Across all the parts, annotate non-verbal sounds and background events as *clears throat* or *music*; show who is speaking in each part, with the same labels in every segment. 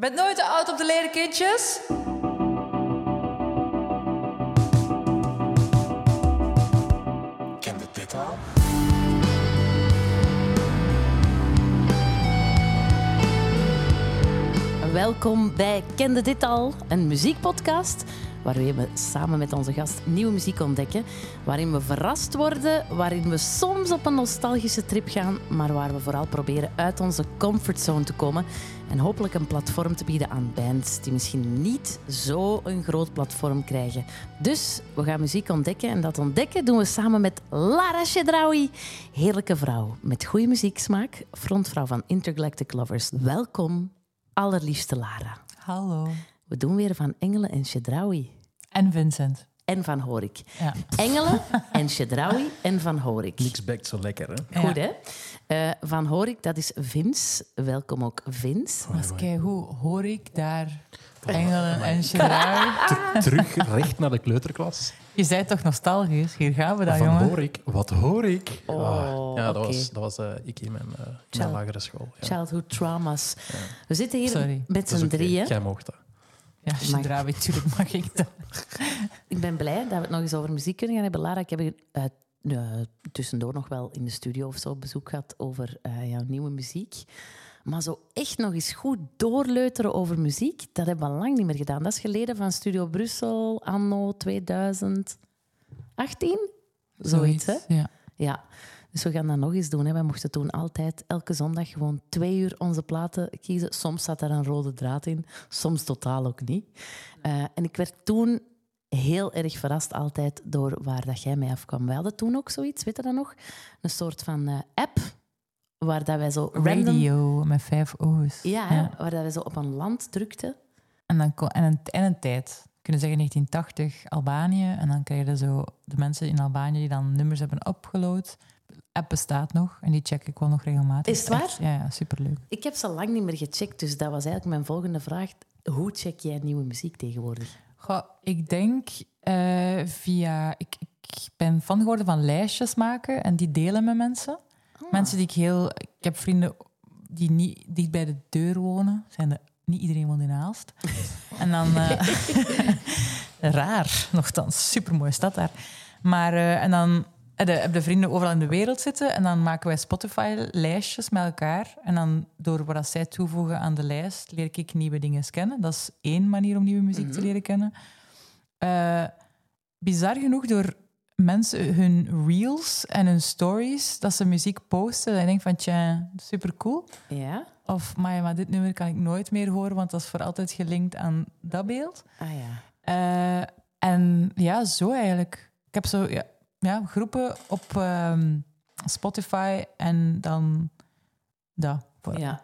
Speaker 1: Bent nooit te oud op de leren kindjes?
Speaker 2: Kende dit al?
Speaker 3: Welkom bij Kende Dit Al, een muziekpodcast waarin we samen met onze gast nieuwe muziek ontdekken, waarin we verrast worden, waarin we soms op een nostalgische trip gaan, maar waar we vooral proberen uit onze comfortzone te komen en hopelijk een platform te bieden aan bands die misschien niet zo een groot platform krijgen. Dus we gaan muziek ontdekken en dat ontdekken doen we samen met Lara Chedraoui. Heerlijke vrouw met goede muzieksmaak, frontvrouw van Intergalactic Lovers. Welkom, allerliefste Lara.
Speaker 1: Hallo.
Speaker 3: We doen weer van Engelen en Chedraoui.
Speaker 1: En Vincent.
Speaker 3: En van Horik.
Speaker 1: Ja.
Speaker 3: Engelen *laughs* en Chedraoui en van Horik.
Speaker 2: Niks bekt zo lekker, hè?
Speaker 3: Goed, hè? Eh, van Horik, dat is Vince. Welkom ook, Vince.
Speaker 1: Eens kijken, hoe hoor ik daar engelen en Gerard? *laughs*
Speaker 2: Terug recht naar de kleuterklas.
Speaker 1: Je zei toch nostalgisch? Hier gaan we dan,
Speaker 2: Van
Speaker 1: jongen.
Speaker 2: hoor ik, wat hoor ik?
Speaker 3: Oh,
Speaker 2: Ah, ja, dat was, dat was eh, ik in mijn, eh, mijn lagere school. Ja.
Speaker 3: Childhood traumas. We zitten hier
Speaker 1: Sorry.
Speaker 3: met z'n drieën.
Speaker 2: Jij mocht dat.
Speaker 1: Ja, Gerard, natuurlijk mag ik dat.
Speaker 3: Ik ben blij dat we het nog eens over muziek kunnen gaan hebben. Lara, ik heb je eh, ja, tussendoor nog wel in de studio of zo bezoek gehad over eh, jouw nieuwe muziek. Maar zo echt nog eens goed doorleuteren over muziek, dat hebben we lang niet meer gedaan. Dat is geleden van Studio Brussel, anno 2018? Zoiets, hè?
Speaker 1: Ja.
Speaker 3: Ja, dus we gaan dat nog eens doen. Hè. Wij mochten toen altijd elke zondag gewoon twee uur onze platen kiezen. Soms zat daar een rode draad in, soms totaal ook niet. Eh, en ik werd toen heel erg verrast altijd door waar dat jij mij afkwam. Wij hadden toen ook zoiets, weet je dat nog? Een soort van eh, app waar dat wij zo random...
Speaker 1: Radio met vijf O's.
Speaker 3: Ja, waar dat wij zo op een land drukten.
Speaker 1: En, dan, kon- en, een, en een tijd. Kunnen zeggen 1980 Albanië. En dan krijg je zo de mensen in Albanië die dan nummers hebben upgeload. App bestaat nog en die check ik wel nog regelmatig.
Speaker 3: Is het waar?
Speaker 1: Echt, Ja, ja, superleuk.
Speaker 3: Ik heb ze lang niet meer gecheckt, dus dat was eigenlijk mijn volgende vraag. Hoe check jij nieuwe muziek tegenwoordig?
Speaker 1: Goh, ik denk eh, via... Ik, ik ben fan geworden van lijstjes maken en die delen met mensen. Mensen die ik heel... Ik heb vrienden die niet dicht bij de deur wonen. Zijn de, niet iedereen woont in Aalst. *laughs* en dan... eh, *laughs* raar, nogthans. Supermooie stad daar. Maar... eh, en dan heb je vrienden overal in de wereld zitten en dan maken wij Spotify-lijstjes met elkaar. En dan door wat zij toevoegen aan de lijst, leer ik nieuwe dingen kennen. Dat is één manier om nieuwe muziek te leren kennen. Eh, bizar genoeg door mensen hun reels en hun stories, dat ze muziek posten. En ik denk van, tja, super cool.
Speaker 3: Ja?
Speaker 1: Of, maar, maar dit nummer kan ik nooit meer horen, want dat is voor altijd gelinkt aan dat beeld.
Speaker 3: Ah ja.
Speaker 1: Eh, en ja, zo eigenlijk. Ik heb zo ja, ja, groepen op ehm, Spotify en dan dat.
Speaker 3: Ja.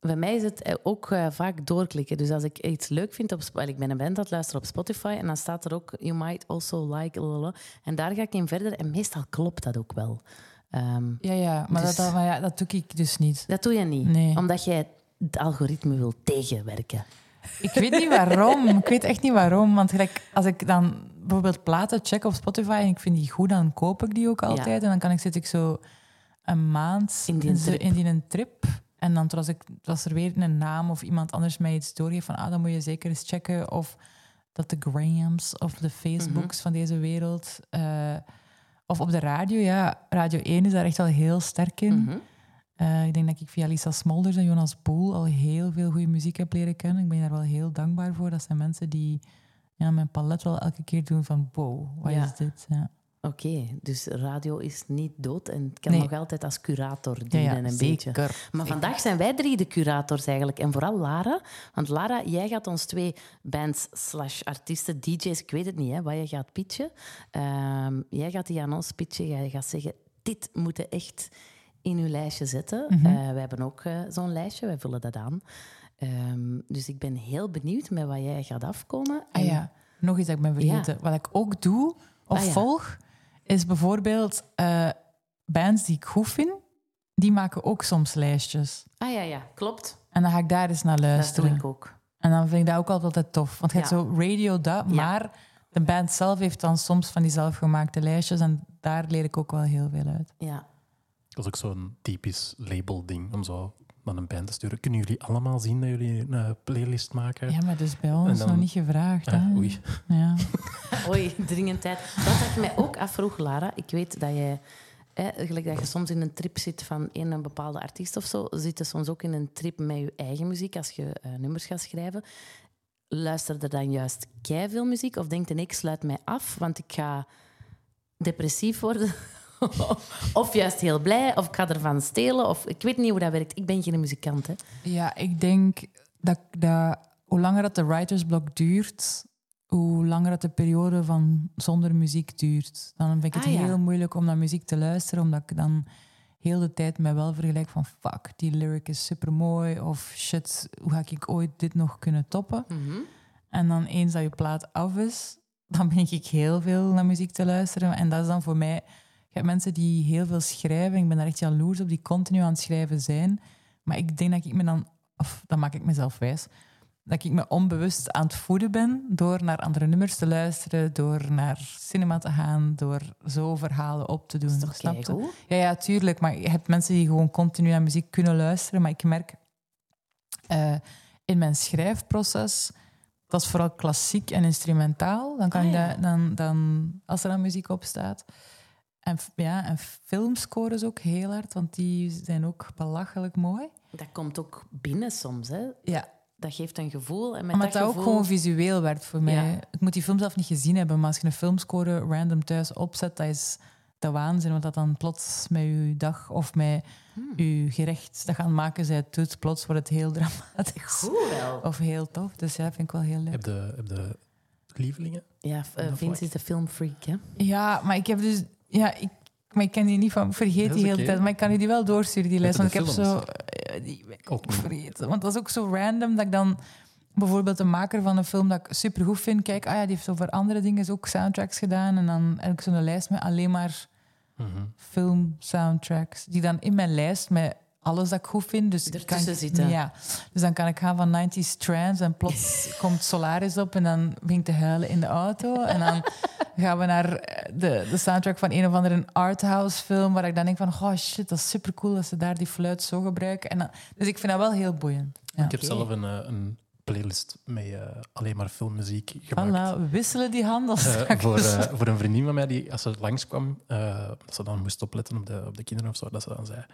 Speaker 3: Bij mij is het eh, ook eh, vaak doorklikken. Dus als ik iets leuk vind op Spotify, ik ben een band aan het luisteren op Spotify en dan staat er ook You might also like, en daar ga ik in verder en meestal klopt dat ook wel. Ehm,
Speaker 1: Ja, ja, maar,
Speaker 3: Dus-
Speaker 1: dat, dat, maar ja, dat doe ik dus niet.
Speaker 3: dat doe je niet,
Speaker 1: Nee.
Speaker 3: omdat jij het algoritme wil tegenwerken.
Speaker 1: Ik weet niet waarom. ik weet echt niet waarom. Want gelijk, als ik dan bijvoorbeeld platen check op Spotify en ik vind die goed, dan koop ik die ook altijd. En dan kan ik, zit ik zo een maand
Speaker 3: In die trip.
Speaker 1: in die een trip. En dan als, ik, als er weer een naam of iemand anders mij iets doorgeeft van ah, dan moet je zeker eens checken of dat de Grahams of de Facebooks
Speaker 3: Mhm.
Speaker 1: van deze wereld... eh, of op de radio, ja. Radio 1 is daar echt wel heel sterk in.
Speaker 3: Mhm.
Speaker 1: Eh, ik denk dat ik via Lisa Smolders en Jonas Boel al heel veel goede muziek heb leren kennen. Ik ben daar wel heel dankbaar voor. Dat zijn mensen die ja, mijn palet wel elke keer doen van wow, wat
Speaker 3: Ja.
Speaker 1: is dit? Ja.
Speaker 3: Oké, dus radio is niet dood en kan
Speaker 1: Nee.
Speaker 3: nog altijd als curator dienen
Speaker 1: ja,
Speaker 3: een beetje.
Speaker 1: zeker.
Speaker 3: Maar vandaag zijn wij drie de curators eigenlijk. En vooral Lara. Want Lara, jij gaat ons twee bands slash artiesten, DJ's, ik weet het niet, hè, wat je gaat pitchen. Ehm, jij gaat die aan ons pitchen. Jij gaat zeggen, dit moeten echt in uw lijstje zetten.
Speaker 1: Mhm.
Speaker 3: Eh, wij hebben ook eh, zo'n lijstje, wij vullen dat aan. Ehm, dus ik ben heel benieuwd met wat jij gaat afkomen.
Speaker 1: Ah ja, nog iets dat ik ben vergeten. Wat ik ook doe of
Speaker 3: Ah ja.
Speaker 1: volg, is bijvoorbeeld eh, bands die ik goed vind, die maken ook soms lijstjes.
Speaker 3: Ah ja, ja, klopt.
Speaker 1: En dan ga ik daar eens naar
Speaker 3: Dat doe
Speaker 1: luisteren.
Speaker 3: ik ook.
Speaker 1: En dan vind ik dat ook altijd tof. Want je hebt
Speaker 3: Ja.
Speaker 1: zo radio dat,
Speaker 3: Ja.
Speaker 1: maar de band zelf heeft dan soms van die zelfgemaakte lijstjes en daar leer ik ook wel heel veel uit.
Speaker 3: Ja.
Speaker 2: Dat is ook zo'n typisch label-ding om zo naar een band te sturen. Kunnen jullie allemaal zien dat jullie een eh, playlist maken?
Speaker 1: Ja, maar dus bij ons
Speaker 2: dan-
Speaker 1: nog niet gevraagd.
Speaker 2: Ah,
Speaker 1: hè.
Speaker 2: oei.
Speaker 1: Ja. *laughs*
Speaker 3: Oei, dringend tijd. Wat ik mij ook afvroeg, Lara, ik weet dat jij, hè, gelijk dat je soms in een trip zit van een, een bepaalde artiest of zo, zit je soms ook in een trip met je eigen muziek als je eh, nummers gaat schrijven. Luister er dan juist veel muziek of denk je, nee, ik sluit mij af, want ik ga depressief worden? *laughs* *laughs* of juist heel blij, of ik ga ervan stelen, of ik weet niet hoe dat werkt. Ik ben geen muzikant, hè.
Speaker 1: Ja, ik denk dat, dat hoe langer dat de writersblok duurt, hoe langer dat de periode van zonder muziek duurt. Dan vind ik het
Speaker 3: Ah, ja.
Speaker 1: heel moeilijk om naar muziek te luisteren, omdat ik dan heel de tijd mij wel vergelijk van fuck, die lyric is super mooi of shit, hoe ga ik ooit dit nog kunnen toppen? En dan eens dat je plaat af is, dan ben ik heel veel naar muziek te luisteren. En dat is dan voor mij... Je hebt mensen die heel veel schrijven. Ik ben daar echt jaloers op, die continu aan het schrijven zijn. Maar ik denk dat ik me dan... Of dan maak ik mezelf wijs. Dat ik me onbewust aan het voeden ben door naar andere nummers te luisteren, door naar cinema te gaan, door zo verhalen op te doen.
Speaker 3: Dat is toch
Speaker 1: snap je? Ja, ja, tuurlijk. Maar je hebt mensen die gewoon continu naar muziek kunnen luisteren. Maar ik merk eh, in mijn schrijfproces, dat is vooral klassiek en instrumentaal. Dan kan
Speaker 3: Ah, ja.
Speaker 1: dat, dan, dan, als er dan muziek op staat. En, ja, en filmscores ook heel hard, want die zijn ook belachelijk mooi.
Speaker 3: Dat komt ook binnen soms, hè.
Speaker 1: Ja,
Speaker 3: Dat geeft een gevoel. En met
Speaker 1: omdat
Speaker 3: dat
Speaker 1: dat ook gewoon visueel werd voor mij.
Speaker 3: Ja.
Speaker 1: Ik moet die film zelf niet gezien hebben, maar als je een filmscore random thuis opzet, dat is de waanzin. Want dat dan plots met je dag of met
Speaker 3: Hmm.
Speaker 1: je gerecht dat gaan maken, zij het doet, plots wordt het heel dramatisch.
Speaker 3: Goed wel. *laughs*
Speaker 1: Of heel tof. Dus ja, vind ik wel heel leuk.
Speaker 2: Heb de, heb de lievelingen?
Speaker 3: Ja, eh,
Speaker 2: dat
Speaker 3: Vince is de filmfreak, hè.
Speaker 1: Ja, maar ik heb dus... Ja, ik, maar ik ken die niet van... Vergeet die hele tijd. Maar ik kan die wel doorsturen, die lijst. Want ik heb zo... eh, die ben ik
Speaker 2: Ook
Speaker 1: vergeten. Want dat is ook zo random dat ik dan... Bijvoorbeeld de maker van een film dat ik supergoed vind. Kijk, ah ja, die heeft zo voor andere dingen ook soundtracks gedaan. En dan heb ik zo'n lijst met alleen maar
Speaker 2: Mhm.
Speaker 1: film soundtracks. Die dan in mijn lijst met alles dat ik goed vind. Dus kan ik,
Speaker 3: zitten.
Speaker 1: Ja. Dus dan kan ik gaan van 90s trance en plots *laughs* komt Solaris op en dan begin ik te huilen in de auto. En dan *laughs* gaan we naar eh, de, de soundtrack van een of andere arthouse film waar ik dan denk van, oh shit, dat is super cool dat ze daar die fluit zo gebruiken. En dan, dus ik vind dat wel heel boeiend. Ja.
Speaker 2: Ik heb zelf een, eh, een playlist met eh, alleen maar filmmuziek gemaakt.
Speaker 1: Voilà, we wisselen die handel straks.
Speaker 2: voor, *laughs* voor een vriendin van mij, die als ze langskwam, eh dat ze dan moest opletten op de, op de kinderen of zo, dat ze dan zei: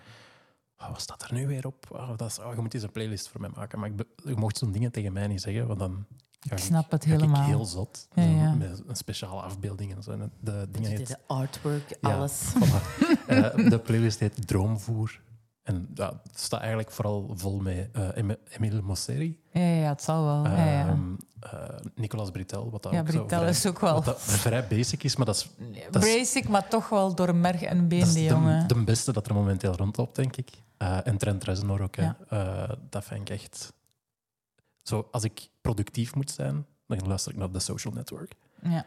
Speaker 2: oh, Wat staat er nu weer op? Oh, dat is, oh, je moet eens een playlist voor mij maken. Maar ik je mocht zo'n dingen tegen mij niet zeggen, want dan.
Speaker 1: Ik snap het
Speaker 2: ga ik
Speaker 1: helemaal.
Speaker 2: heel zot.
Speaker 1: Ja, ja.
Speaker 2: Met een speciale afbeelding en zo. De, dingen heet,
Speaker 3: de artwork,
Speaker 2: Ja.
Speaker 3: alles. *laughs*
Speaker 2: Voilà. Eh, de playlist heet Droomvoer. En het staat eigenlijk vooral vol met Em- Emile Mosseri,
Speaker 1: Ja, ja, het zal wel. ja, ja.
Speaker 2: eh, Nicolas Britel. Wat dat
Speaker 1: Ja,
Speaker 2: ook zo
Speaker 1: Britel
Speaker 2: vrij-
Speaker 1: is ook wel-
Speaker 2: Wat dat vrij basic is, maar dat is dat is-
Speaker 1: Basic, maar toch wel door merg en
Speaker 2: Dat
Speaker 1: been,
Speaker 2: is
Speaker 1: die
Speaker 2: de,
Speaker 1: jongen.
Speaker 2: de beste dat er momenteel rondloopt, denk ik. Eh, en Trent Reznor ook. Hè.
Speaker 1: Ja.
Speaker 2: Dat vind ik echt... Zo, als ik productief moet zijn, dan luister ik naar The Social Network.
Speaker 1: Ja.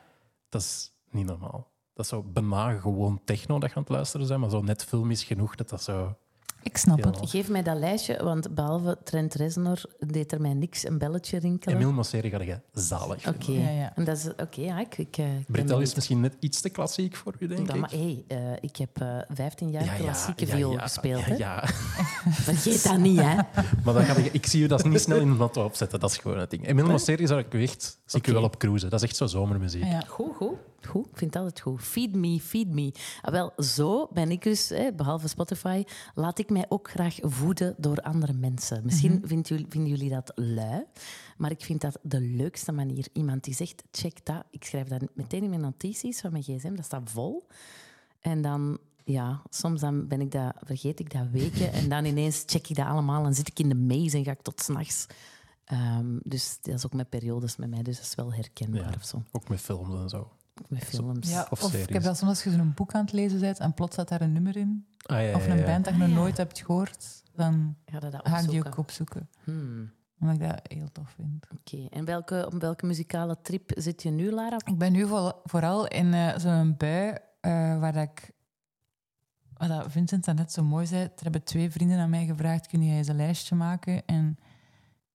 Speaker 2: Dat is niet normaal. Dat is zo bijna gewoon techno dat je aan het luisteren zijn, maar zo net filmisch genoeg dat dat zo...
Speaker 1: Ik snap het.
Speaker 3: Geef mij dat lijstje, want behalve Trent Reznor deed er mij niks een belletje rinkelen.
Speaker 2: Emile Mosseri ga je zalig
Speaker 3: Oké,
Speaker 2: vinden.
Speaker 1: Ja, ja.
Speaker 3: en dat is oké. ja, ik, ik, eh, ik ben
Speaker 2: Britel is misschien net iets te klassiek voor u, denk ik.
Speaker 3: maar hey, eh, ik heb eh 15 jaar klassieke
Speaker 2: ja,
Speaker 3: viool
Speaker 2: ja,
Speaker 3: gespeeld.
Speaker 2: Ja,
Speaker 3: hè?
Speaker 2: ja. *laughs*
Speaker 3: Vergeet dat niet, hè?
Speaker 2: Maar dan ga ik, ik zie u dat niet snel in de auto opzetten. Dat is gewoon het ding. Emile Mosseri zou ik echt, zie ik u wel op cruisen. Dat is echt zo zomermuziek.
Speaker 1: Ja.
Speaker 3: Goed, goed. Goed, ik vind het altijd goed. Feed me, feed me. Ah, wel, zo ben ik dus, hè, behalve Spotify, laat ik mij ook graag voeden door andere mensen. Misschien vinden, jullie, vinden jullie dat lui, maar ik vind dat de leukste manier. Iemand die zegt, check dat. Ik schrijf dat meteen in mijn notities van mijn gsm, dat staat vol. En dan, ja, soms dan ben ik dat, vergeet ik dat weken en dan ineens check ik dat allemaal en zit ik in de maze en ga ik tot s'nachts. Ehm dus dat is ook met periodes met mij, dus dat is wel herkenbaar
Speaker 2: Ja.
Speaker 3: of zo.
Speaker 2: Ook met films en zo.
Speaker 3: Ook met films.
Speaker 1: Ja,
Speaker 2: Of
Speaker 1: of, ik heb dat soms als je zo'n boek aan het lezen bent en plots staat daar een nummer in,
Speaker 2: Ah, ja,
Speaker 1: of
Speaker 2: ja,
Speaker 1: een band dat je
Speaker 3: Ah,
Speaker 1: nog
Speaker 3: ja.
Speaker 1: nooit hebt gehoord, dan
Speaker 3: Ga je dat
Speaker 1: ga ik die ook opzoeken.
Speaker 3: Hmm,
Speaker 1: Omdat ik dat heel tof vind.
Speaker 3: Oké, en welke, op welke muzikale trip zit je nu, Lara?
Speaker 1: Ik ben nu vooral in eh, zo'n bui eh, waar dat ik... Wat Vincent net zo mooi zei. Er hebben twee vrienden aan mij gevraagd, kun jij eens een lijstje maken? En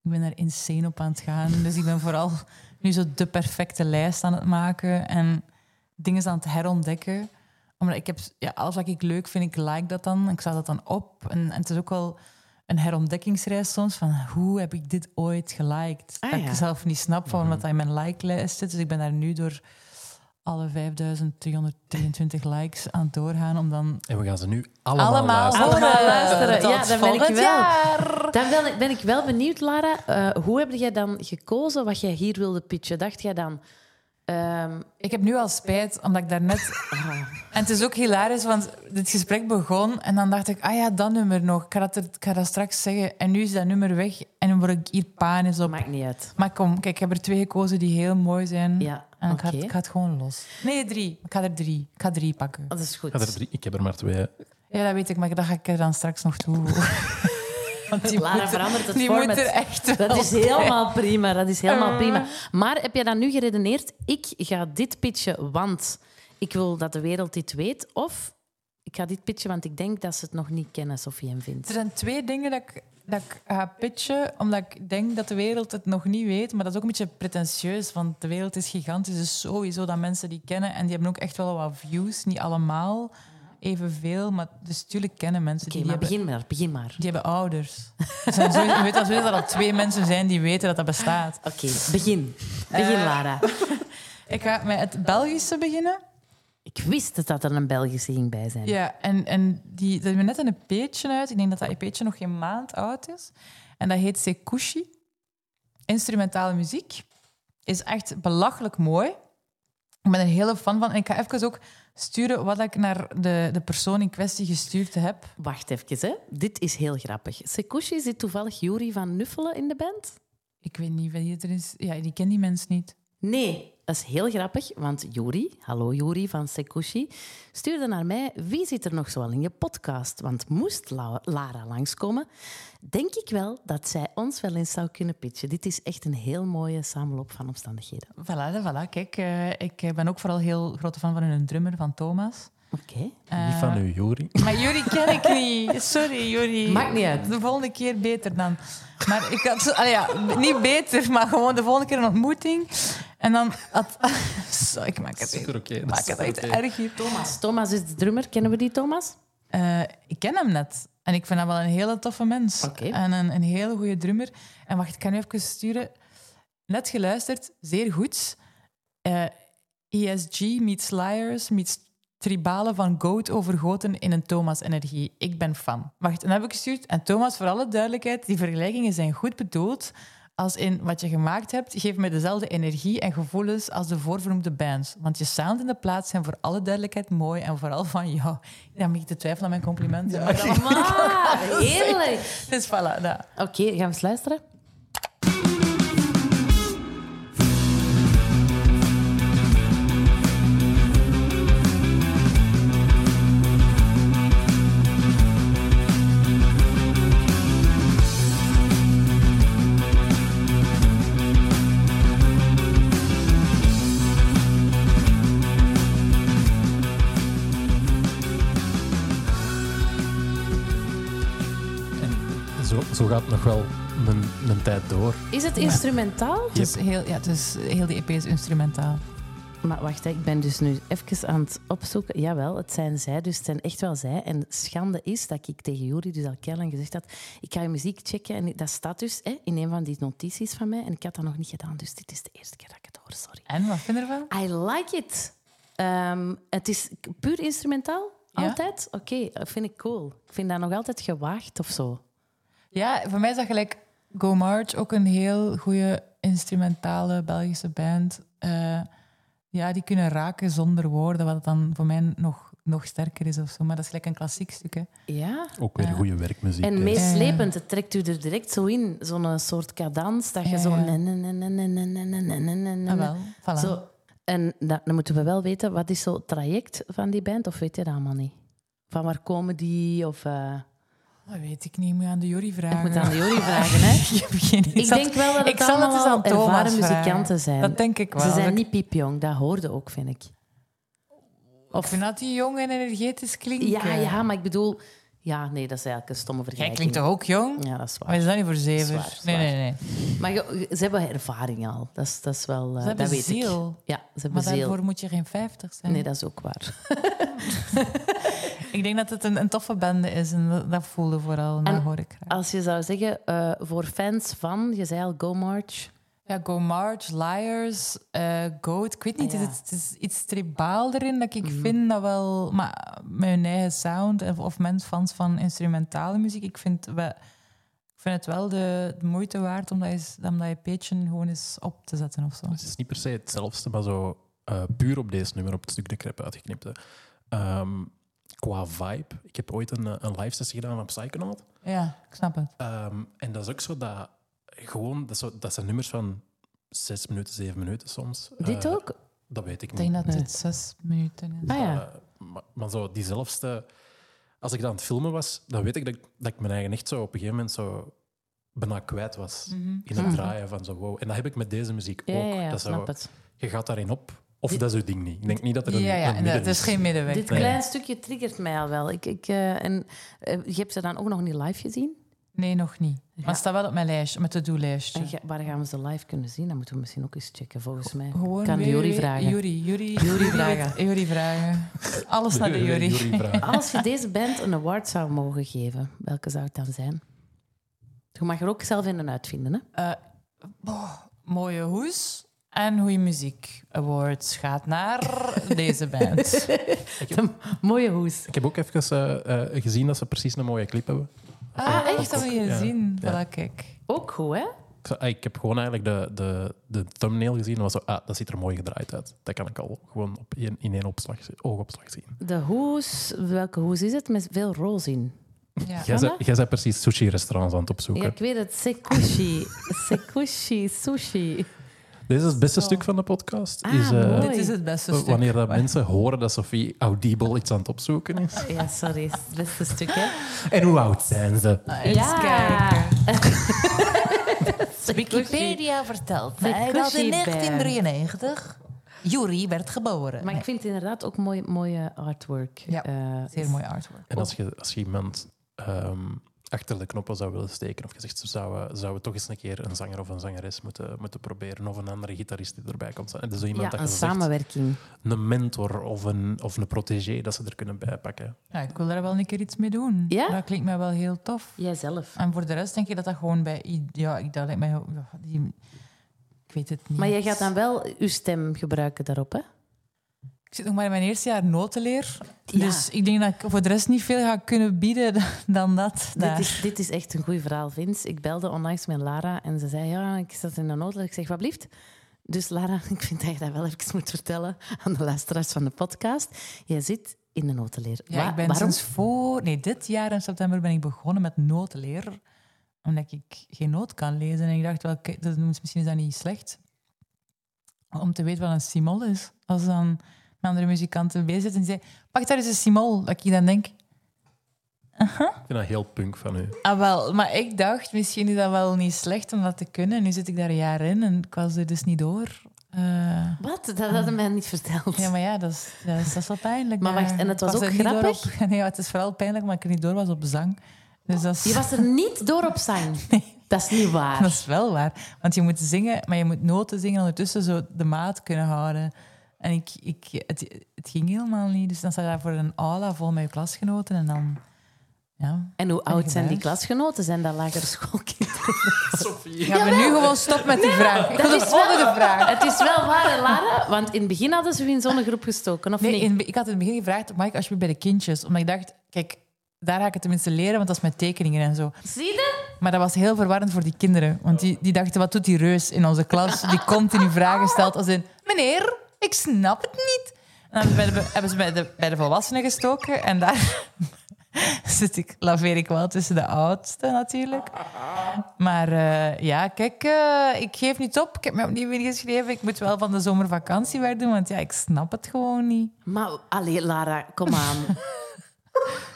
Speaker 1: ik ben daar insane op aan het gaan. Dus ik ben vooral nu zo de perfecte lijst aan het maken en dingen aan het herontdekken. Omdat ik heb... Ja, alles wat ik leuk vind, ik like dat dan. Ik sta dat dan op. En, en het is ook wel een herontdekkingsreis soms van hoe heb ik dit ooit geliked?
Speaker 3: Ah,
Speaker 1: dat
Speaker 3: ja.
Speaker 1: ik zelf niet snap van wat dat in mijn like-lijst zit. Dus ik ben daar nu door alle 5323 likes aan het doorgaan om dan
Speaker 2: En we gaan ze nu allemaal,
Speaker 1: allemaal
Speaker 2: luisteren.
Speaker 3: Allemaal luisteren.
Speaker 1: Tot
Speaker 3: Ja, dan ben ik wel.
Speaker 1: jaar.
Speaker 3: Dan ben ik, ben ik wel benieuwd, Lara. eh, hoe heb jij dan gekozen wat jij hier wilde pitchen? Dacht jij dan... ehm,
Speaker 1: Ik heb nu al spijt, omdat ik daarnet... En het is ook hilarisch, want dit gesprek begon en dan dacht ik, ah ja, dat nummer nog. Ik ga dat, er, ik ga dat straks zeggen. En nu is dat nummer weg en dan word ik hier panisch op.
Speaker 3: maakt niet uit.
Speaker 1: Maar kom, kijk, ik heb er twee gekozen die heel mooi zijn.
Speaker 3: Ja,
Speaker 1: En ik, ga, het- ik ga het gewoon los. Nee, drie. Ik ga er drie. Ik ga drie pakken.
Speaker 3: Dat is goed.
Speaker 2: Ik, had er drie, ik heb er maar twee.
Speaker 1: Ja, dat weet ik, maar dat ga ik er dan straks nog toe. *laughs* *laughs* Want die
Speaker 3: Lara verandert het
Speaker 1: die
Speaker 3: format.
Speaker 1: moet er echt
Speaker 3: Dat is
Speaker 1: bij.
Speaker 3: helemaal prima. Dat is helemaal
Speaker 1: Eh.
Speaker 3: prima. Maar heb je dan nu geredeneerd? Ik ga dit pitchen, want ik wil dat de wereld dit weet. Of ik ga dit pitchen, want ik denk dat ze het nog niet kennen, Sophie en
Speaker 1: Er
Speaker 3: Vint.
Speaker 1: zijn twee dingen dat ik, dat ik ga pitchen, omdat ik denk dat de wereld het nog niet weet. Maar dat is ook een beetje pretentieus, want de wereld is gigantisch. Dus sowieso dat mensen die kennen. En die hebben ook echt wel wat views. Niet allemaal evenveel, maar dus natuurlijk kennen mensen die,
Speaker 3: maar
Speaker 1: hebben...
Speaker 3: begin maar. Begin maar.
Speaker 1: Die hebben ouders. Er zijn sowieso- je weet al dat er twee mensen zijn die weten dat dat bestaat.
Speaker 3: Oké, begin. Begin,
Speaker 1: Eh.
Speaker 3: Lara. *laughs*
Speaker 1: Ik ga met het Belgische beginnen.
Speaker 3: Ik wist het dat er een Belgische ging bij zijn.
Speaker 1: Ja, en, en die, er is net een EP'tje uit. Ik denk dat dat EP'tje nog geen maand oud is. En dat heet Sekushi. Instrumentale muziek. Is echt belachelijk mooi. Ik ben er hele fan van. En ik ga even ook sturen wat ik naar de, de persoon in kwestie gestuurd heb.
Speaker 3: Wacht even, hè. Dit is heel grappig. Sekushi zit toevallig Juri van Nuffelen in de band?
Speaker 1: Ik weet niet wie er is. Ja, die ken die mens niet.
Speaker 3: Nee, dat is heel grappig, want Juri, hallo Juri van Sekushi, stuurde naar mij wie zit er nog zoal in je podcast? Want moest La- Lara langskomen, denk ik wel dat zij ons wel eens zou kunnen pitchen. Dit is echt een heel mooie samenloop van omstandigheden.
Speaker 1: Voilà, voilà. Kijk, eh, ik ben ook vooral heel grote fan van hun drummer, van Thomas.
Speaker 3: Oké.
Speaker 2: Niet van u, Jori.
Speaker 1: Maar Juri ken ik niet. Sorry, Juri.
Speaker 3: Maakt niet uit.
Speaker 1: De volgende keer beter dan. Maar ik had... allee, ja, niet beter, maar gewoon de volgende keer een ontmoeting. En dan had... *laughs* Zo, ik maak het
Speaker 2: Super oké.
Speaker 1: Ik
Speaker 2: dat
Speaker 1: maak
Speaker 2: is
Speaker 1: het echt erg hier.
Speaker 3: Thomas. Thomas is de drummer. Kennen we die Thomas?
Speaker 1: Eh, ik ken hem net. En ik vind hem wel een hele toffe mens.
Speaker 3: Oké.
Speaker 1: En een, een hele goede drummer. En wacht, ik kan nu even sturen. Net geluisterd, zeer goed. Eh, ESG meets Liars meets Tribalen van Goat overgoten in een Thomas-energie. Ik ben fan. Wacht, en dat heb ik gestuurd. En Thomas, voor alle duidelijkheid, die vergelijkingen zijn goed bedoeld. Als in wat je gemaakt hebt, geeft me dezelfde energie en gevoelens als de voorvernoemde bands. Want je sound en de plaats zijn voor alle duidelijkheid mooi en vooral van jou. Dan begin ik te twijfelen aan mijn complimenten. maar
Speaker 3: Allemaal. Heerlijk. *laughs*
Speaker 1: Dus voilà, dat.
Speaker 3: Oké, gaan we eens luisteren?
Speaker 2: Zo, gaat het nog wel een, een tijd door.
Speaker 3: Is het instrumentaal?
Speaker 1: Het is heel, ja, het is, heel die EP is instrumentaal.
Speaker 3: Maar wacht, hè, ik ben dus nu even aan het opzoeken. Jawel, het zijn zij, dus het zijn echt wel zij. En schande is dat ik tegen Juri dus al keihard gezegd had... Ik ga je muziek checken en dat staat dus hè, in een van die notities van mij. En ik had dat nog niet gedaan, dus dit is de eerste keer dat ik het hoor, sorry.
Speaker 1: En, wat vind je ervan?
Speaker 3: I like it. Ehm, het is puur instrumentaal,
Speaker 1: Ja.
Speaker 3: altijd? Oké, dat vind ik cool. Ik vind dat nog altijd gewaagd of zo.
Speaker 1: Ja, voor mij is dat gelijk Go March ook een heel goede instrumentale Belgische band. Ja, die kunnen raken zonder woorden, wat dan voor mij nog, nog sterker is of zo. Maar dat is gelijk een klassiek stuk. Hè.
Speaker 3: Ja.
Speaker 2: Ook weer uh, goede werkmuziek.
Speaker 3: En meeslepend, het trekt u er direct zo in, zo'n soort cadans, dat je zo... Zo, en dan moeten we wel weten, wat is zo traject van die band, of weet je dat allemaal niet? Van waar komen die, of...
Speaker 1: Dat weet ik niet, moet aan de Jury vragen.
Speaker 3: ik moet aan de Jori *laughs* vragen, hè?
Speaker 1: ik.
Speaker 3: Ik denk wel dat het
Speaker 1: ik
Speaker 3: allemaal
Speaker 1: aan
Speaker 3: ervaren muzikanten zijn.
Speaker 1: Dat denk ik wel.
Speaker 3: Ze zijn
Speaker 1: Ik-
Speaker 3: niet piepjong, dat hoorde ook, vind ik.
Speaker 1: Ik vind dat die jong en energetisch klinken.
Speaker 3: Ja, ja, maar ik bedoel, Ja, nee, dat is eigenlijk een stomme
Speaker 1: Jij
Speaker 3: vergelijking.
Speaker 1: klinkt toch ook jong?
Speaker 3: Ja, dat is
Speaker 1: Maar
Speaker 3: waar.
Speaker 1: is dat niet voor zeven?
Speaker 3: Zwaar,
Speaker 1: Nee,
Speaker 3: zwaar.
Speaker 1: nee, nee.
Speaker 3: Maar je- ze hebben ervaring al. Dat is, dat is wel...
Speaker 1: Ze hebben
Speaker 3: dat weet
Speaker 1: ziel.
Speaker 3: ik. Ja, ze hebben
Speaker 1: Maar
Speaker 3: ziel.
Speaker 1: daarvoor moet je geen 50 zijn.
Speaker 3: Nee, dat is ook waar. *laughs*
Speaker 1: Ik denk dat het een, een toffe bande is en dat, voelde vooral. En dat hoor ik graag.
Speaker 3: Als je zou zeggen, eh, voor fans van, je zei al Go March.
Speaker 1: Ja, Go March, Liars, eh Goat. Ik weet niet,
Speaker 3: Ah, ja.
Speaker 1: het, is, het is iets tribaal erin dat ik vind dat wel... Maar met hun eigen sound of, of mensen fans van instrumentale muziek, ik vind, we, ik vind het wel de, de moeite waard om dat, eens, om dat gewoon eens op te zetten of zo.
Speaker 2: Het is niet per se hetzelfde, maar zo eh, puur op deze nummer, op het stuk er heb uitgeknipt. Ehm, qua vibe. Ik heb ooit een, eh, een live sessie gedaan van Psychonaut.
Speaker 1: Ja, ik snap het.
Speaker 2: Ehm, en dat is ook zo dat... Gewoon, dat, zo, dat zijn nummers van zes minuten, zeven minuten soms.
Speaker 3: Dit
Speaker 2: Eh,
Speaker 3: ook?
Speaker 2: Dat weet ik
Speaker 1: Ik
Speaker 2: niet.
Speaker 1: denk dat
Speaker 3: Nee.
Speaker 1: het zes minuten is.
Speaker 3: Ah ja.
Speaker 2: Eh, maar, maar zo diezelfde... Als ik dan aan het filmen was, dan weet ik dat, ik- dat ik mijn eigen echt zo op een gegeven moment zo bijna kwijt was
Speaker 1: Mhm.
Speaker 2: in het draaien van zo wow. En dat heb ik met deze muziek
Speaker 3: Ja,
Speaker 2: ook.
Speaker 3: ja, ja,
Speaker 2: dat zo,
Speaker 3: snap het.
Speaker 2: je gaat daarin op, of dat is uw ding niet. Ik denk niet dat er een,
Speaker 1: Ja, ja
Speaker 2: een
Speaker 1: en
Speaker 2: midden
Speaker 1: het is geen middenweg.
Speaker 3: Dit
Speaker 2: Nee.
Speaker 3: klein stukje triggert mij al wel. Ik, ik, eh, en, je hebt ze dan ook nog niet live gezien?
Speaker 1: Nee, nog niet. Maar het staat wel op mijn lijstje, met.
Speaker 3: En ga- waar gaan we ze live kunnen zien? Dat moeten we misschien ook eens checken, volgens mij.
Speaker 1: Gewoon
Speaker 3: kan Juri vragen.
Speaker 1: Juri, Juri,
Speaker 3: Juri vragen.
Speaker 1: Vragen. Alles naar de
Speaker 2: vragen. *laughs* *laughs*
Speaker 3: Als je deze band een award zou mogen geven, welke zou het dan zijn? Je mag er ook zelf in en uitvinden, hè?
Speaker 1: Eh, boh, mooie hoes en goede muziek. Awards gaat naar *laughs* deze band.
Speaker 3: Mooie hoes.
Speaker 2: Ik heb ook even eh, eh, gezien dat ze precies een mooie clip hebben.
Speaker 1: Ah, echt? Dat wil je
Speaker 2: Ja.
Speaker 1: zien.
Speaker 2: Ja.
Speaker 1: Voilà, kijk.
Speaker 3: Ook goed, hè?
Speaker 2: Ik, heb gewoon eigenlijk de, de, de thumbnail gezien en was zo, ah, dat ziet er mooi gedraaid uit. Dat kan ik al gewoon op één, in één opslag, oogopslag zien.
Speaker 3: De hoes, welke hoes is het? Met veel roze in.
Speaker 1: Ja.
Speaker 2: Jij bent, jij bent precies sushi-restaurants aan het opzoeken.
Speaker 3: Ja, ik weet het. Sekushi. *laughs* Sekushi, sushi.
Speaker 2: Dit is het beste stuk van de podcast.
Speaker 3: Ah,
Speaker 2: is, eh.
Speaker 1: Dit is het beste stuk.
Speaker 2: wanneer dat mensen horen dat Sophie audible iets aan het opzoeken is.
Speaker 3: Ja, sorry. Het beste stuk, hè?
Speaker 2: En hoe oud zijn ze?
Speaker 1: Eens
Speaker 3: Ja. *laughs*
Speaker 1: Wikipedia vertelt
Speaker 3: mij dat in
Speaker 1: in
Speaker 3: 1993
Speaker 1: Juri werd geboren.
Speaker 3: Maar ik vind inderdaad ook mooi, mooie artwork.
Speaker 1: Ja,
Speaker 3: Eh,
Speaker 1: Zeer mooi artwork.
Speaker 2: En als je, als je iemand ehm, achter de knoppen zou willen steken, of je zegt, ze zouden, zouden toch eens een keer een zanger of een zangeres moeten, moeten proberen, of een andere gitarist die erbij komt. En dus iemand
Speaker 3: Ja,
Speaker 2: dat
Speaker 3: een
Speaker 2: je zegt,
Speaker 3: samenwerking.
Speaker 2: een mentor of een, of een protégé dat ze er kunnen bijpakken.
Speaker 1: Ja, ik wil daar wel een keer iets mee doen.
Speaker 3: Ja?
Speaker 1: Dat klinkt mij wel heel tof.
Speaker 3: Jijzelf.
Speaker 1: En voor de rest denk ik dat dat gewoon bij... Ja, ik, dat lijkt mij... die, ik weet het niet.
Speaker 3: Maar jij gaat dan wel uw stem gebruiken daarop, hè?
Speaker 1: Ik zit nog maar in mijn eerste jaar notenleer.
Speaker 3: Ja.
Speaker 1: Dus ik denk dat ik voor de rest niet veel ga kunnen bieden *laughs* dan dat.
Speaker 3: Dit is, dit is echt een goed verhaal, Vince. Ik belde onlangs met Lara en ze zei, ja, ik zat in de noodles. Ik zeg, wat blieft? Dus Lara, *laughs* ik vind dat je dat wel even moet vertellen aan de luisteraars van de podcast. Jij zit in de notenleer.
Speaker 1: Ja,
Speaker 3: Wa-
Speaker 1: ik ben
Speaker 3: waarom?
Speaker 1: sinds voor... Nee, dit jaar in september ben ik begonnen met notenleer. Omdat ik geen noot kan lezen. En ik dacht, wel, dat misschien is dat niet slecht. Om te weten wat een simol is. Als dan een andere muzikanten bezig zitten en die zeggen, pak daar eens een simol. Dat ik dan denk,
Speaker 2: Ik vind dat heel punk van u.
Speaker 1: ah wel. Maar ik dacht, misschien is dat wel niet slecht om dat te kunnen. En nu zit ik daar een jaar in en ik was er dus niet door. Eh,
Speaker 3: Wat? Dat hadden mij niet verteld.
Speaker 1: ja, maar ja, dat is, dat is, dat is wel pijnlijk.
Speaker 3: Maar wacht, en het was ook grappig?
Speaker 1: op- *laughs* nee, het is vooral pijnlijk, maar ik er niet door was op zang. Dus dat is,
Speaker 3: Je was er niet door op zang. *laughs* Dat is niet waar.
Speaker 1: dat is wel waar. Want je moet zingen, maar je moet noten zingen en ondertussen zo de maat kunnen houden. En ik, ik, het, het ging helemaal niet. Dus dan je daar voor een aula vol met je klasgenoten en dan... Ja.
Speaker 3: En hoe oud zijn die klasgenoten? Zijn dat lagere schoolkinderen? *laughs* *laughs*
Speaker 1: Gaan we nu gewoon stoppen met die vraag? Ik
Speaker 3: dat *laughs*
Speaker 1: de
Speaker 3: is wel-
Speaker 1: vraag.
Speaker 3: Het is wel waar, Lara. Want in het begin hadden ze u in zo'n groep gestoken, of
Speaker 1: Nee,
Speaker 3: niet?
Speaker 1: in, ik had in het begin gevraagd, mag ik alsjeblieft bij de kindjes? Omdat ik dacht, kijk, daar ga ik het tenminste leren, want dat is met tekeningen en zo.
Speaker 3: Zie je?
Speaker 1: Maar dat was heel verwarrend voor die kinderen. Want die, die dachten, wat doet die reus in onze klas? Die continu vragen stelt als in... Meneer, ik snap het niet. En dan hebben ze bij de, hebben ze bij de, bij de volwassenen gestoken. En daar *laughs* zit ik, laveer ik wel tussen de oudste natuurlijk. Maar eh, ja, kijk, eh, ik geef niet op. Ik heb me opnieuw ingeschreven. Ik moet wel van de zomervakantie weer doen, want ja, ik snap het gewoon niet.
Speaker 3: Maar, allee, Lara, kom aan. *laughs*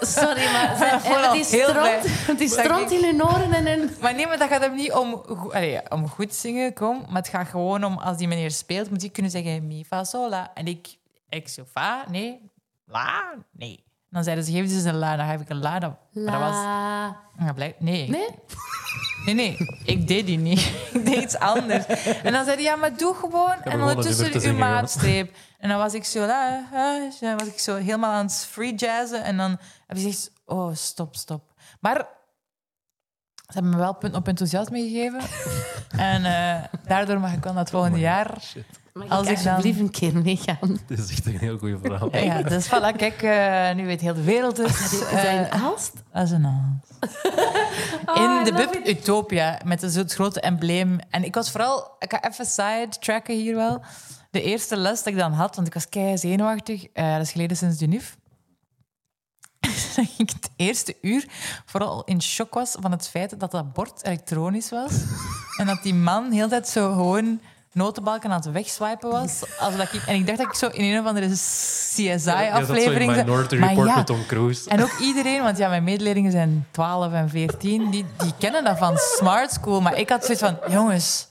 Speaker 3: Sorry, maar *laughs* ze-
Speaker 1: heel blij
Speaker 3: stront,
Speaker 1: ik-
Speaker 3: in hun oren en in...
Speaker 1: Maar nee, maar dat gaat hem niet om, allee, om goed zingen, kom. Maar het gaat gewoon om, als die meneer speelt, moet hij kunnen zeggen mi, fa, sol, la. En ik, ik zo, fa, nee, la, nee. En dan zeiden ze, geef eens een la. Dan heb ik een la. Dat, maar dat was... Ja, blijk- nee.
Speaker 3: Nee?
Speaker 1: Nee, nee. Ik deed die niet. *laughs* ik deed iets anders. En dan zei hij, ja, maar doe gewoon. en ondertussen uw maatstreep. En dan was ik zo, la, was ik zo helemaal aan het free jazzen. En dan heb je gezegd, oh, stop, stop. Maar ze hebben me wel punt op enthousiasme gegeven. *laughs* en eh, daardoor mag ik wel naar het volgende jaar.
Speaker 2: Shit.
Speaker 3: Mag
Speaker 1: Als
Speaker 3: ik
Speaker 1: dan-
Speaker 3: alsjeblieft een keer meegaan? *laughs*
Speaker 2: Dit is echt een heel goed verhaal.
Speaker 1: Ja, ja, dus voilà, kijk, eh, nu weet heel de wereld dus. *laughs*
Speaker 3: Is dat in
Speaker 1: eh,
Speaker 3: Aalst?
Speaker 1: dat is een Aalst.
Speaker 3: Oh,
Speaker 1: in de
Speaker 3: I love
Speaker 1: Bib Utopia, met een zo'n grote embleem. En ik was vooral... Ik ga even side-tracken hier wel. De eerste les dat ik dan had, want ik was kei zenuwachtig. eh, dat is geleden sinds de NUF. *laughs* dat ik het eerste uur vooral in shock was van het feit dat dat bord elektronisch was. *laughs* en dat die man heel tijd zo gewoon notenbalken aan het wegswipen was. Als dat ik, en ik dacht dat ik zo in een of andere CSI-aflevering...
Speaker 2: Ja, Report
Speaker 1: ja,
Speaker 2: met Tom Cruise.
Speaker 1: en ook iedereen, want ja, mijn medeleerlingen zijn 12 en 14, die, die kennen dat van Smart School. Maar ik had zoiets van, jongens,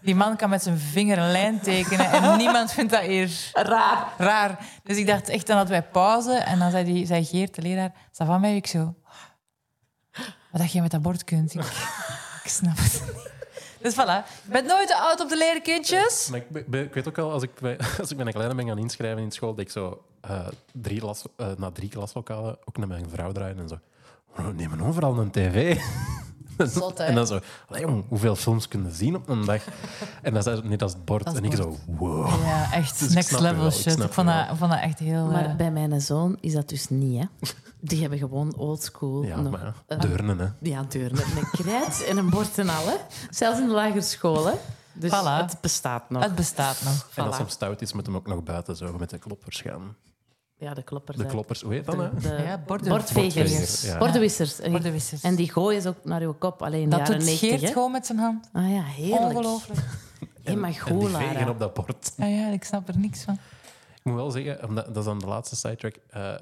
Speaker 1: die man kan met zijn vinger een lijn tekenen en *laughs* niemand vindt dat hier
Speaker 3: Raar.
Speaker 1: raar. Dus ik dacht echt, dan hadden wij pauze en dan zei, die, zei Geert, de leraar, "Ça van mij? Ik zo, wat dat je met dat bord kunt, ik, *laughs* ik snap het niet. Dus voilà, je bent nooit te oud op de leren, kindjes.
Speaker 2: Maar ik, weet ook al, als ik, bij, *laughs* als ik mijn kleine ben gaan inschrijven in school, dat ik zo eh, drie las, eh, na drie klaslokalen ook naar mijn vrouw draaien en zo. We nemen overal een tv. *laughs*
Speaker 1: Zot,
Speaker 2: en dan zo, "Allee, jong, hoeveel films kunnen zien op een dag? En dan zei ze, nee, dat is het bord.
Speaker 1: Dat is
Speaker 2: en ik zo, wow.
Speaker 1: Ja, echt *laughs*
Speaker 2: Dus
Speaker 1: next level
Speaker 2: wel,
Speaker 1: shit. Ik vond dat,
Speaker 2: wel.
Speaker 1: vond dat echt heel...
Speaker 3: Maar
Speaker 1: eh,
Speaker 3: bij mijn zoon is dat dus niet, hè. *laughs* Die hebben gewoon oldschool.
Speaker 2: Ja,
Speaker 3: nog-
Speaker 2: maar ja,
Speaker 3: eh,
Speaker 2: deurnen, hè.
Speaker 3: Ja, deur met een krijt en een bord en al, hè. Zelfs in de lagere school, hè. Dus
Speaker 1: Voilà.
Speaker 3: het bestaat nog.
Speaker 1: het bestaat nog.
Speaker 2: En als hem stout is, moet hem ook nog buiten zo met de kloppers gaan.
Speaker 3: Ja, de kloppers.
Speaker 2: De kloppers, hoe heet dat? Hè?
Speaker 3: De, de
Speaker 1: Ja, borden-
Speaker 3: bordvegers.
Speaker 2: Ja.
Speaker 3: Bordenwissers. En,
Speaker 1: Bordenwissers.
Speaker 3: en die gooien ze ook naar uw kop, alleen in de
Speaker 1: Dat
Speaker 3: jaren
Speaker 1: doet
Speaker 3: 90,
Speaker 1: Geert
Speaker 3: hè.
Speaker 1: gewoon met zijn hand.
Speaker 3: Ah ja, heerlijk.
Speaker 1: Ongelooflijk. *laughs*
Speaker 3: Maar
Speaker 2: en die vegen op dat bord.
Speaker 1: Ja, ja, ik snap er niks van.
Speaker 2: Ik moet wel zeggen, omdat, dat is dan de laatste sidetrack, eh,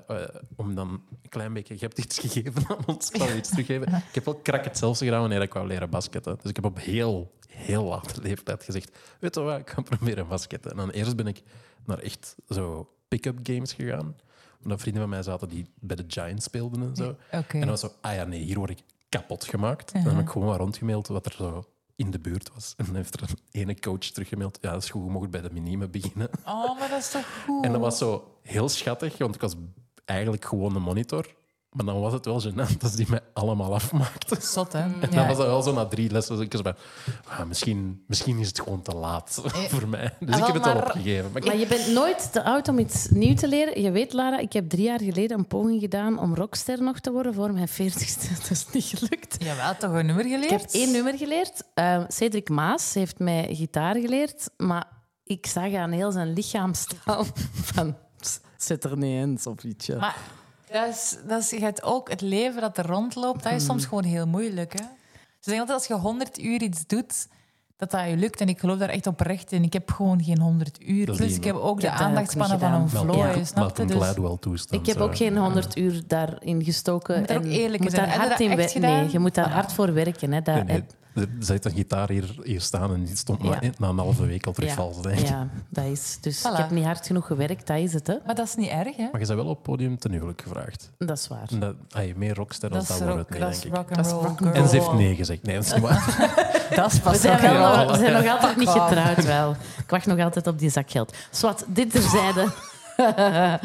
Speaker 2: om dan een klein beetje... Je hebt iets gegeven aan ons, ik zal iets teruggeven. Ik heb wel krak hetzelfde gedaan wanneer ik wou leren basketten. Dus ik heb op heel, heel late leeftijd gezegd, weet je wat, ik ga proberen basketten. En dan eerst ben ik naar echt zo pick-up games gegaan. Omdat vrienden van mij zaten die bij de Giants speelden en zo. En dan was zo, ah ja, nee, hier word ik kapot gemaakt. Dan heb ik gewoon rondgemaild wat er zo in de buurt was. En dan heeft er een ene coach teruggemaild, ja, dat is goed, je mocht bij de minime beginnen.
Speaker 1: Oh, maar dat is toch goed?
Speaker 2: En dat was zo heel schattig, want ik was eigenlijk gewoon een monitor. Maar dan was het wel gênant als die mij allemaal afmaakte.
Speaker 1: Zot, hè?
Speaker 2: En dan
Speaker 1: Ja.
Speaker 2: was dat wel zo na drie lessen. Ik was bij, ah, misschien, misschien is het gewoon te laat *laughs* voor mij. Dus
Speaker 3: Ah,
Speaker 2: ik heb het
Speaker 3: wel,
Speaker 2: al
Speaker 3: maar-
Speaker 2: opgegeven. Maar ik-
Speaker 3: Maar je bent nooit te oud om iets nieuw te leren. Je weet, Lara, ik heb drie jaar geleden een poging gedaan om rockster nog te worden voor mijn veertigste. *laughs* Dat is niet gelukt.
Speaker 1: Jawel, toch een nummer geleerd?
Speaker 3: Ik heb één nummer geleerd. Eh, Cedric Maas heeft mij gitaar geleerd, maar ik zag aan heel zijn lichaamstaal *laughs* van... "Pst, Zit er niet eens of iets. ja."
Speaker 1: Maar dat is, dat is, je hebt ook het leven dat er rondloopt, dat is soms gewoon heel moeilijk. Hè? Ze zeggen altijd, als je 100 uur iets doet, dat dat je lukt. En ik geloof daar echt oprecht in. Ik heb gewoon geen 100 uur.
Speaker 2: Dat
Speaker 1: Plus, ik heb ook
Speaker 3: Ik
Speaker 1: de aandachtspannen van een
Speaker 3: Ja.
Speaker 1: snap je? Dus
Speaker 2: toestand.
Speaker 3: Ik heb ook geen 100 uur daarin gestoken.
Speaker 1: Je moet daar ook eerlijk
Speaker 3: moet
Speaker 1: zijn. je
Speaker 3: hard in? Nee, je moet daar hard voor werken. Hè. Dat,
Speaker 2: Nee, nee. Er zit een gitaar hier, hier staan en die stond maar
Speaker 3: Ja.
Speaker 2: na een halve week al terug
Speaker 3: ja,
Speaker 2: vals. Denk ik.
Speaker 3: ja, dat is. Dus
Speaker 1: Voilà.
Speaker 3: ik heb niet hard genoeg gewerkt, dat is het. Hè.
Speaker 1: Maar dat is niet erg, hè?
Speaker 2: Maar je bent wel op het podium ten huwelijk gevraagd.
Speaker 3: Dat is waar.
Speaker 2: En dat, meer rockster dan
Speaker 1: Dat
Speaker 2: wordt het denk ik.
Speaker 3: Dat is rock and.
Speaker 2: En ze heeft nee gezegd. Nee, dat is niet *laughs* waar.
Speaker 1: Dat is *laughs*
Speaker 3: We zijn, wel, we zijn nog altijd niet getrouwd wel. Ik wacht nog altijd op die zakgeld. Zwat, dit terzijde. *laughs* *laughs*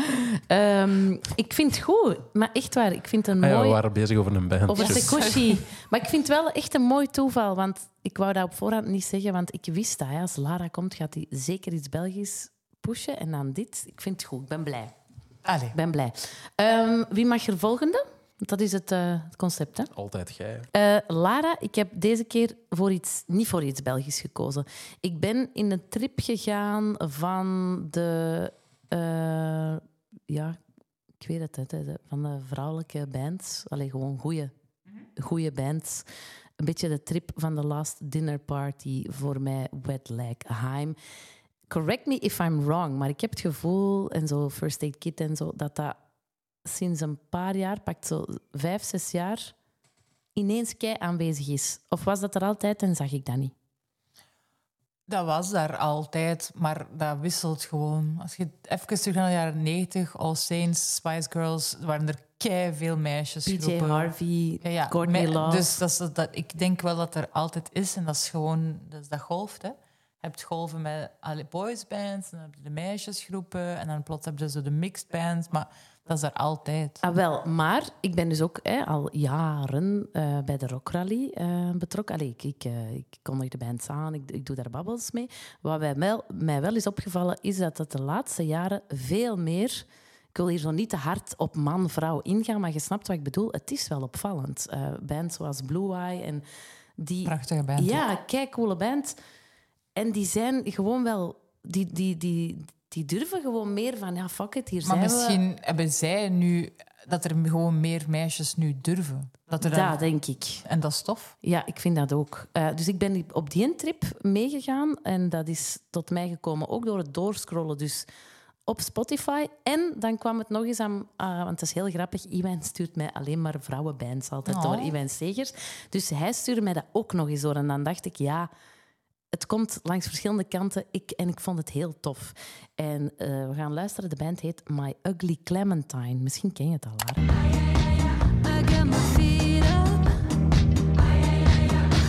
Speaker 3: Ehm, ik vind het goed, maar echt waar. Ik vind het een
Speaker 2: Ah ja, we
Speaker 3: mooi...
Speaker 2: waren bezig over een band.
Speaker 3: Over
Speaker 2: Just-
Speaker 3: Sekoshi. Maar ik vind het wel echt een mooi toeval. Want ik wou dat op voorhand niet zeggen. Want ik wist dat hè, als Lara komt, gaat hij zeker iets Belgisch pushen. En dan dit. Ik vind het goed. Ik ben blij.
Speaker 1: Allee.
Speaker 3: Ik ben blij. Ehm, wie mag er volgende? Dat is het, eh, het concept, hè?
Speaker 2: Altijd jij.
Speaker 3: Eh, Lara, ik heb deze keer voor iets, niet voor iets Belgisch gekozen. Ik ben in een trip gegaan van de... eh, ja, ik weet het, de- van de vrouwelijke bands. Alleen gewoon goede goede bands. Een beetje de trip van de Last Dinner Party voor mij, Wet Leg Heim. Correct me if I'm wrong, maar ik heb het gevoel, en zo First Aid Kit en zo, dat dat sinds een paar jaar, pakt zo vijf, zes jaar, ineens kei aanwezig is. Of was dat er altijd en zag ik dat niet?
Speaker 1: Dat was daar altijd, maar dat wisselt gewoon. Als je even terug naar de jaren 90, All Saints, Spice Girls, waren er kei veel meisjes.
Speaker 3: PJ Harvey,
Speaker 1: Ja, ja.
Speaker 3: Courtney
Speaker 1: Me-
Speaker 3: Love.
Speaker 1: Dus dat, is, dat, ik denk wel dat er altijd is. En dat is gewoon, dat, is dat golft. Hè. Je hebt golven met alle boysbands, en dan heb je de meisjesgroepen, en dan plots heb je zo de mixed bands. Maar dat is er altijd.
Speaker 3: Ah, wel, maar ik ben dus ook hè, al jaren eh, bij de Rock Rally eh, betrokken. Allee, ik, ik, eh, ik kondig de bands aan, ik, ik doe daar babbels mee. Wat mij wel, mij wel is opgevallen, is dat het de laatste jaren veel meer... Ik wil hier zo niet te hard op man-vrouw ingaan, maar je snapt wat ik bedoel. Het is wel opvallend. Eh bands zoals Blue Eye en die...
Speaker 1: Prachtige band.
Speaker 3: Ja, kijk, coole band. En die zijn gewoon wel... Die, die, die, die durven gewoon meer van, ja, fuck it, hier
Speaker 1: Maar
Speaker 3: zijn we.
Speaker 1: misschien hebben zij nu dat er gewoon meer meisjes nu durven. Dat er
Speaker 3: denk ik.
Speaker 1: En dat is tof.
Speaker 3: Ja, ik vind dat ook. Eh, dus ik ben op die trip meegegaan en dat is tot mij gekomen ook door het doorscrollen. Dus op Spotify. En dan kwam het nog eens aan, ah, want het is heel grappig, Iwan stuurt mij alleen maar vrouwenbands altijd
Speaker 1: Oh.
Speaker 3: door, Iwan Segers. Dus hij stuurde mij dat ook nog eens door. En dan dacht ik, ja, het komt langs verschillende kanten ik, en ik vond het heel tof. En eh, we gaan luisteren, de band heet My Ugly Clementine. Misschien ken je het al, Lara.
Speaker 4: I get my feet up.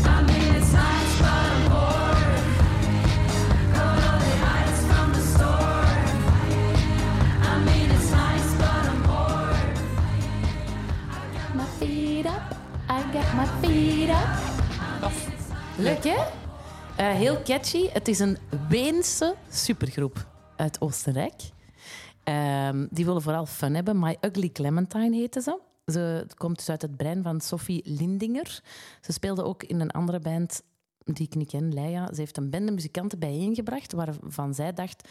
Speaker 4: I mean, it's nice, but I'm bored. Go to the heights from the store. I mean, it's nice, but I'm bored.
Speaker 3: My feet up, I got my feet up. Leuk, hè? Eh, heel catchy. Het is een Weense supergroep uit Oostenrijk. Ehm, die willen vooral fun hebben. My Ugly Clementine heette ze. Ze komt dus uit het brein van Sophie Lindinger. Ze speelde ook in een andere band die ik niet ken, Leia. Ze heeft een bende muzikanten bijeengebracht waarvan zij dacht...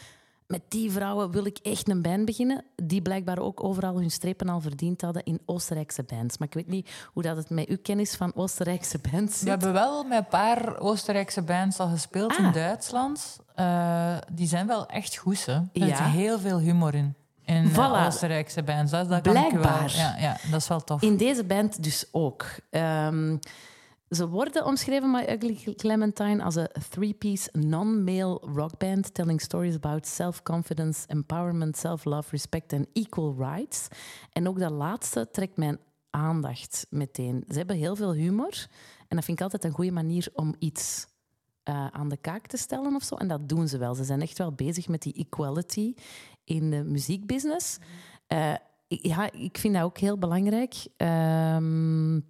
Speaker 3: Met die vrouwen wil ik echt een band beginnen. Die blijkbaar ook overal hun strepen al verdiend hadden in Oostenrijkse bands. Maar ik weet niet hoe dat het met uw kennis van Oostenrijkse bands zit.
Speaker 1: We hebben wel met een paar Oostenrijkse bands al gespeeld in
Speaker 3: Ah.
Speaker 1: Duitsland. Eh, die zijn wel echt goed. Hè. Er
Speaker 3: Ja.
Speaker 1: zit heel veel humor in. In eh,
Speaker 3: Voilà.
Speaker 1: Oostenrijkse bands. Dat, dat kan ik wel.
Speaker 3: Blijkbaar.
Speaker 1: Ja, ja, dat is wel tof.
Speaker 3: In deze band dus ook. Ehm, ze worden omschreven, My Ugly Clementine, als een three-piece non-male rockband telling stories about self-confidence, empowerment, self-love, respect en equal rights. En ook dat laatste trekt mijn aandacht meteen. Ze hebben heel veel humor en dat vind ik altijd een goede manier om iets eh, aan de kaak te stellen of zo. En dat doen ze wel. Ze zijn echt wel bezig met die equality in de muziekbusiness. Eh, ik- ja, ik vind dat ook heel belangrijk. Ehm,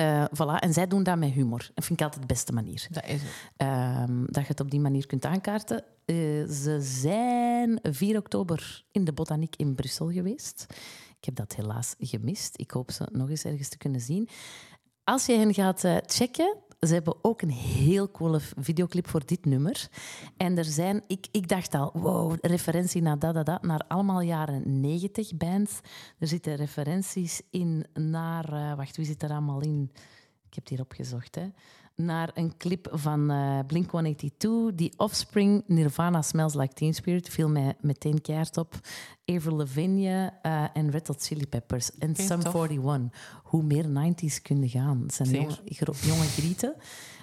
Speaker 3: eh, voilà. En zij doen dat met humor. Dat vind ik altijd de beste manier.
Speaker 1: Dat is het.
Speaker 3: Ehm, dat je het op die manier kunt aankaarten. Eh, ze zijn 4 oktober in de Botaniek in Brussel geweest. Ik heb dat helaas gemist. Ik hoop ze nog eens ergens te kunnen zien. Als je hen gaat eh, checken, ze hebben ook een heel coole videoclip voor dit nummer. En er zijn, ik, ik dacht al, wow, referentie naar dat, dat, dat, naar allemaal jaren 90 bands. Er zitten referenties in naar, eh, wacht, wie zit er allemaal in? Ik heb het hier opgezocht, hè. Naar een clip van eh, Blink 182, die Offspring, Nirvana Smells Like Teen Spirit, viel mij meteen keihard op. Avril Lavigne eh, en Red Hot Chili Peppers en
Speaker 1: Oké,
Speaker 3: Sum
Speaker 1: tof.
Speaker 3: 41. Hoe meer 90s kunnen gaan. Het zijn jonge, jonge grieten.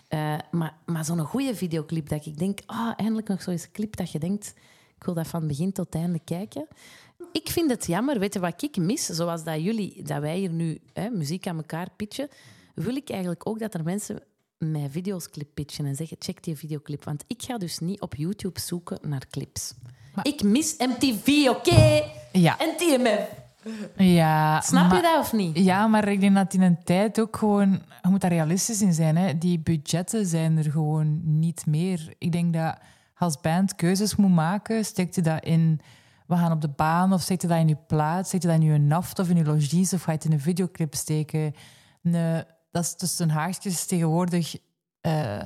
Speaker 3: Eh, maar maar zo'n goede videoclip dat ik denk, ah, eindelijk nog zo'n clip dat je denkt, ik wil dat van begin tot einde kijken. Ik vind het jammer, weet je wat ik mis? Zoals dat jullie, dat wij hier nu hè, muziek aan elkaar pitchen, wil ik eigenlijk ook dat er mensen mij video's clip pitchen en zeggen, check die videoclip. Want ik ga dus niet op YouTube zoeken naar clips. Ik mis MTV, oké?
Speaker 1: Ja.
Speaker 3: En TMF.
Speaker 1: ja
Speaker 3: Snap je
Speaker 1: maar-
Speaker 3: dat of niet?
Speaker 1: Ja, maar ik denk dat in een tijd ook gewoon... Je moet daar realistisch in zijn. Hè. Die budgetten zijn er gewoon niet meer. Ik denk dat als band keuzes moet maken, steekt je dat in... We gaan op de baan, of steekt je dat in je plaats? Steekt je dat in je naft of in je logies? Of ga je het in een videoclip steken? Nee, dat is tussen haakjes tegenwoordig... eh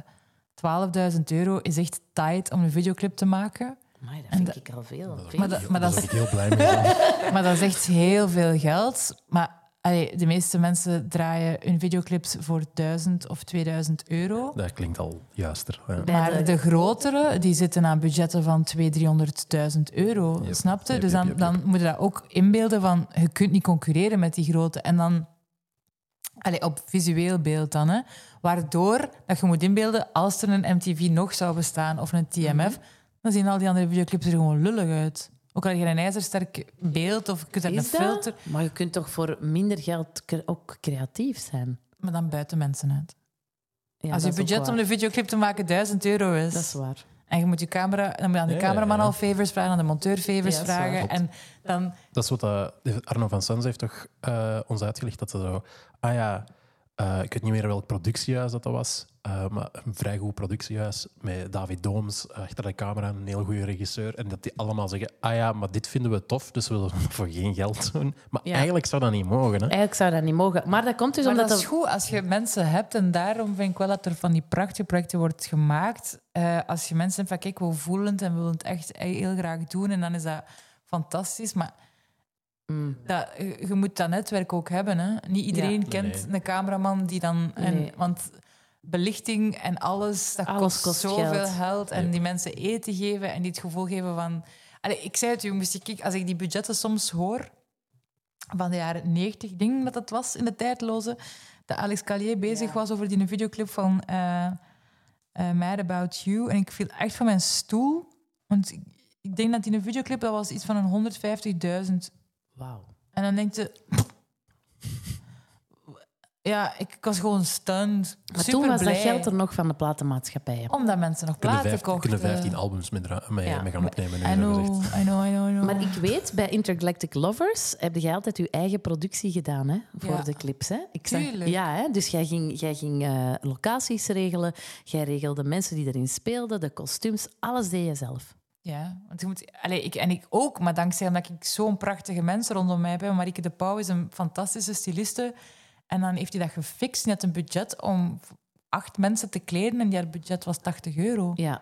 Speaker 1: 12.000 euro is echt tight om een videoclip te maken.
Speaker 3: Maar dat vind ik al veel.
Speaker 1: Maar dat, maar dat
Speaker 2: Daar
Speaker 1: is
Speaker 2: ben ik heel blij mee. *laughs*
Speaker 1: maar dat is echt heel veel geld. Maar allee, de meeste mensen draaien hun videoclips voor 1000 of 2000 euro.
Speaker 2: Dat klinkt al juister. Ja.
Speaker 1: Maar
Speaker 3: de-
Speaker 1: grotere, die zitten aan budgetten van 200.000, 300.000 euro.
Speaker 2: Yep.
Speaker 1: Snap je?
Speaker 2: Yep,
Speaker 1: Dus
Speaker 2: yep,
Speaker 1: dan,
Speaker 2: yep,
Speaker 1: dan moet je dat ook inbeelden van... Je kunt niet concurreren met die grote. En dan Allee, op visueel beeld dan, hè. Waardoor dat je moet inbeelden, als er een MTV nog zou bestaan of een TMF,
Speaker 3: Mhm.
Speaker 1: dan zien al die andere videoclips er gewoon lullig uit. Ook al heb je een ijzersterk beeld of je kunt er een filter,
Speaker 3: Maar je kunt toch voor minder geld ook creatief zijn?
Speaker 1: maar dan buiten mensen uit.
Speaker 3: Ja,
Speaker 1: als je budget om de videoclip te maken 1000 euro is,
Speaker 3: Dat is waar.
Speaker 1: En je moet je camera, dan moet je aan de
Speaker 2: Ja,
Speaker 1: cameraman
Speaker 2: ja.
Speaker 1: al favors vragen, aan de monteur favors vragen, en dan
Speaker 2: Dat is wat dat, Arno van Sans heeft toch eh, ons uitgelegd dat ze zo. Ah ja, eh, ik weet niet meer welk productiehuis dat, dat was. Maar een vrij goed productiehuis met David Dooms eh, achter de camera, een heel goede regisseur. En dat die allemaal zeggen: Ah ja, maar dit vinden we tof, dus we willen het *laughs* voor geen geld doen. Maar
Speaker 3: Ja.
Speaker 2: eigenlijk zou dat niet mogen. Hè?
Speaker 3: Eigenlijk zou dat niet mogen. Maar dat komt dus
Speaker 1: Maar
Speaker 3: omdat...
Speaker 1: dat is goed als je mensen hebt. En daarom vind ik wel dat er van die prachtige projecten wordt gemaakt. Eh, als je mensen hebt van, kijk, we voelen het en we willen het echt heel graag doen. En dan is dat fantastisch. Maar
Speaker 3: Mm.
Speaker 1: dat, je je moet dat netwerk ook hebben. Hè? Niet iedereen
Speaker 3: Ja.
Speaker 1: kent
Speaker 2: Nee.
Speaker 1: een cameraman die dan... En,
Speaker 3: Nee.
Speaker 1: Want belichting en alles, dat
Speaker 3: Alles
Speaker 1: kost,
Speaker 3: kost
Speaker 1: zoveel
Speaker 3: geld.
Speaker 1: geld. En
Speaker 2: Ja.
Speaker 1: die mensen eten geven en die het gevoel geven van... Allee, ik zei het u, moest als ik die budgetten soms hoor van de jaren 90, ik denk dat dat was in de tijdloze, dat Alex Callier bezig
Speaker 3: Ja.
Speaker 1: was over die videoclip van eh eh, Mad About You. En ik viel echt van mijn stoel. Want ik, ik denk dat die een videoclip, dat was iets van een 150.000
Speaker 3: Wauw.
Speaker 1: en dan denk je... Ja, ik, ik was gewoon stunned.
Speaker 3: Maar
Speaker 1: Super
Speaker 3: toen was
Speaker 1: blij.
Speaker 3: dat geld er nog van de platenmaatschappijen.
Speaker 1: Omdat mensen nog
Speaker 2: kunnen, vijf-
Speaker 1: kochten.
Speaker 2: kunnen 15 albums mee, dra- mee,
Speaker 3: Ja.
Speaker 2: mee gaan opnemen. Nu,
Speaker 1: I
Speaker 2: hebben ze
Speaker 1: know,
Speaker 2: gezegd.
Speaker 1: I know, I know, I know.
Speaker 3: Maar ik weet, bij Intergalactic Lovers heb je altijd je eigen productie gedaan hè, voor
Speaker 1: Ja.
Speaker 3: de clips. Hè? Ik zag-
Speaker 1: Tuurlijk.
Speaker 3: ja, hè? dus jij ging, jij ging eh, locaties regelen, jij regelde mensen die erin speelden, de kostuums, alles deed je zelf.
Speaker 1: Ja, want je moet, allee, ik, en ik ook, maar dankzij omdat ik zo'n prachtige mensen rondom mij heb. Marieke de Pauw is een fantastische styliste. En dan heeft hij dat gefixt. Hij had een budget om acht mensen te kleden en die budget was 80 euro.
Speaker 3: Ja,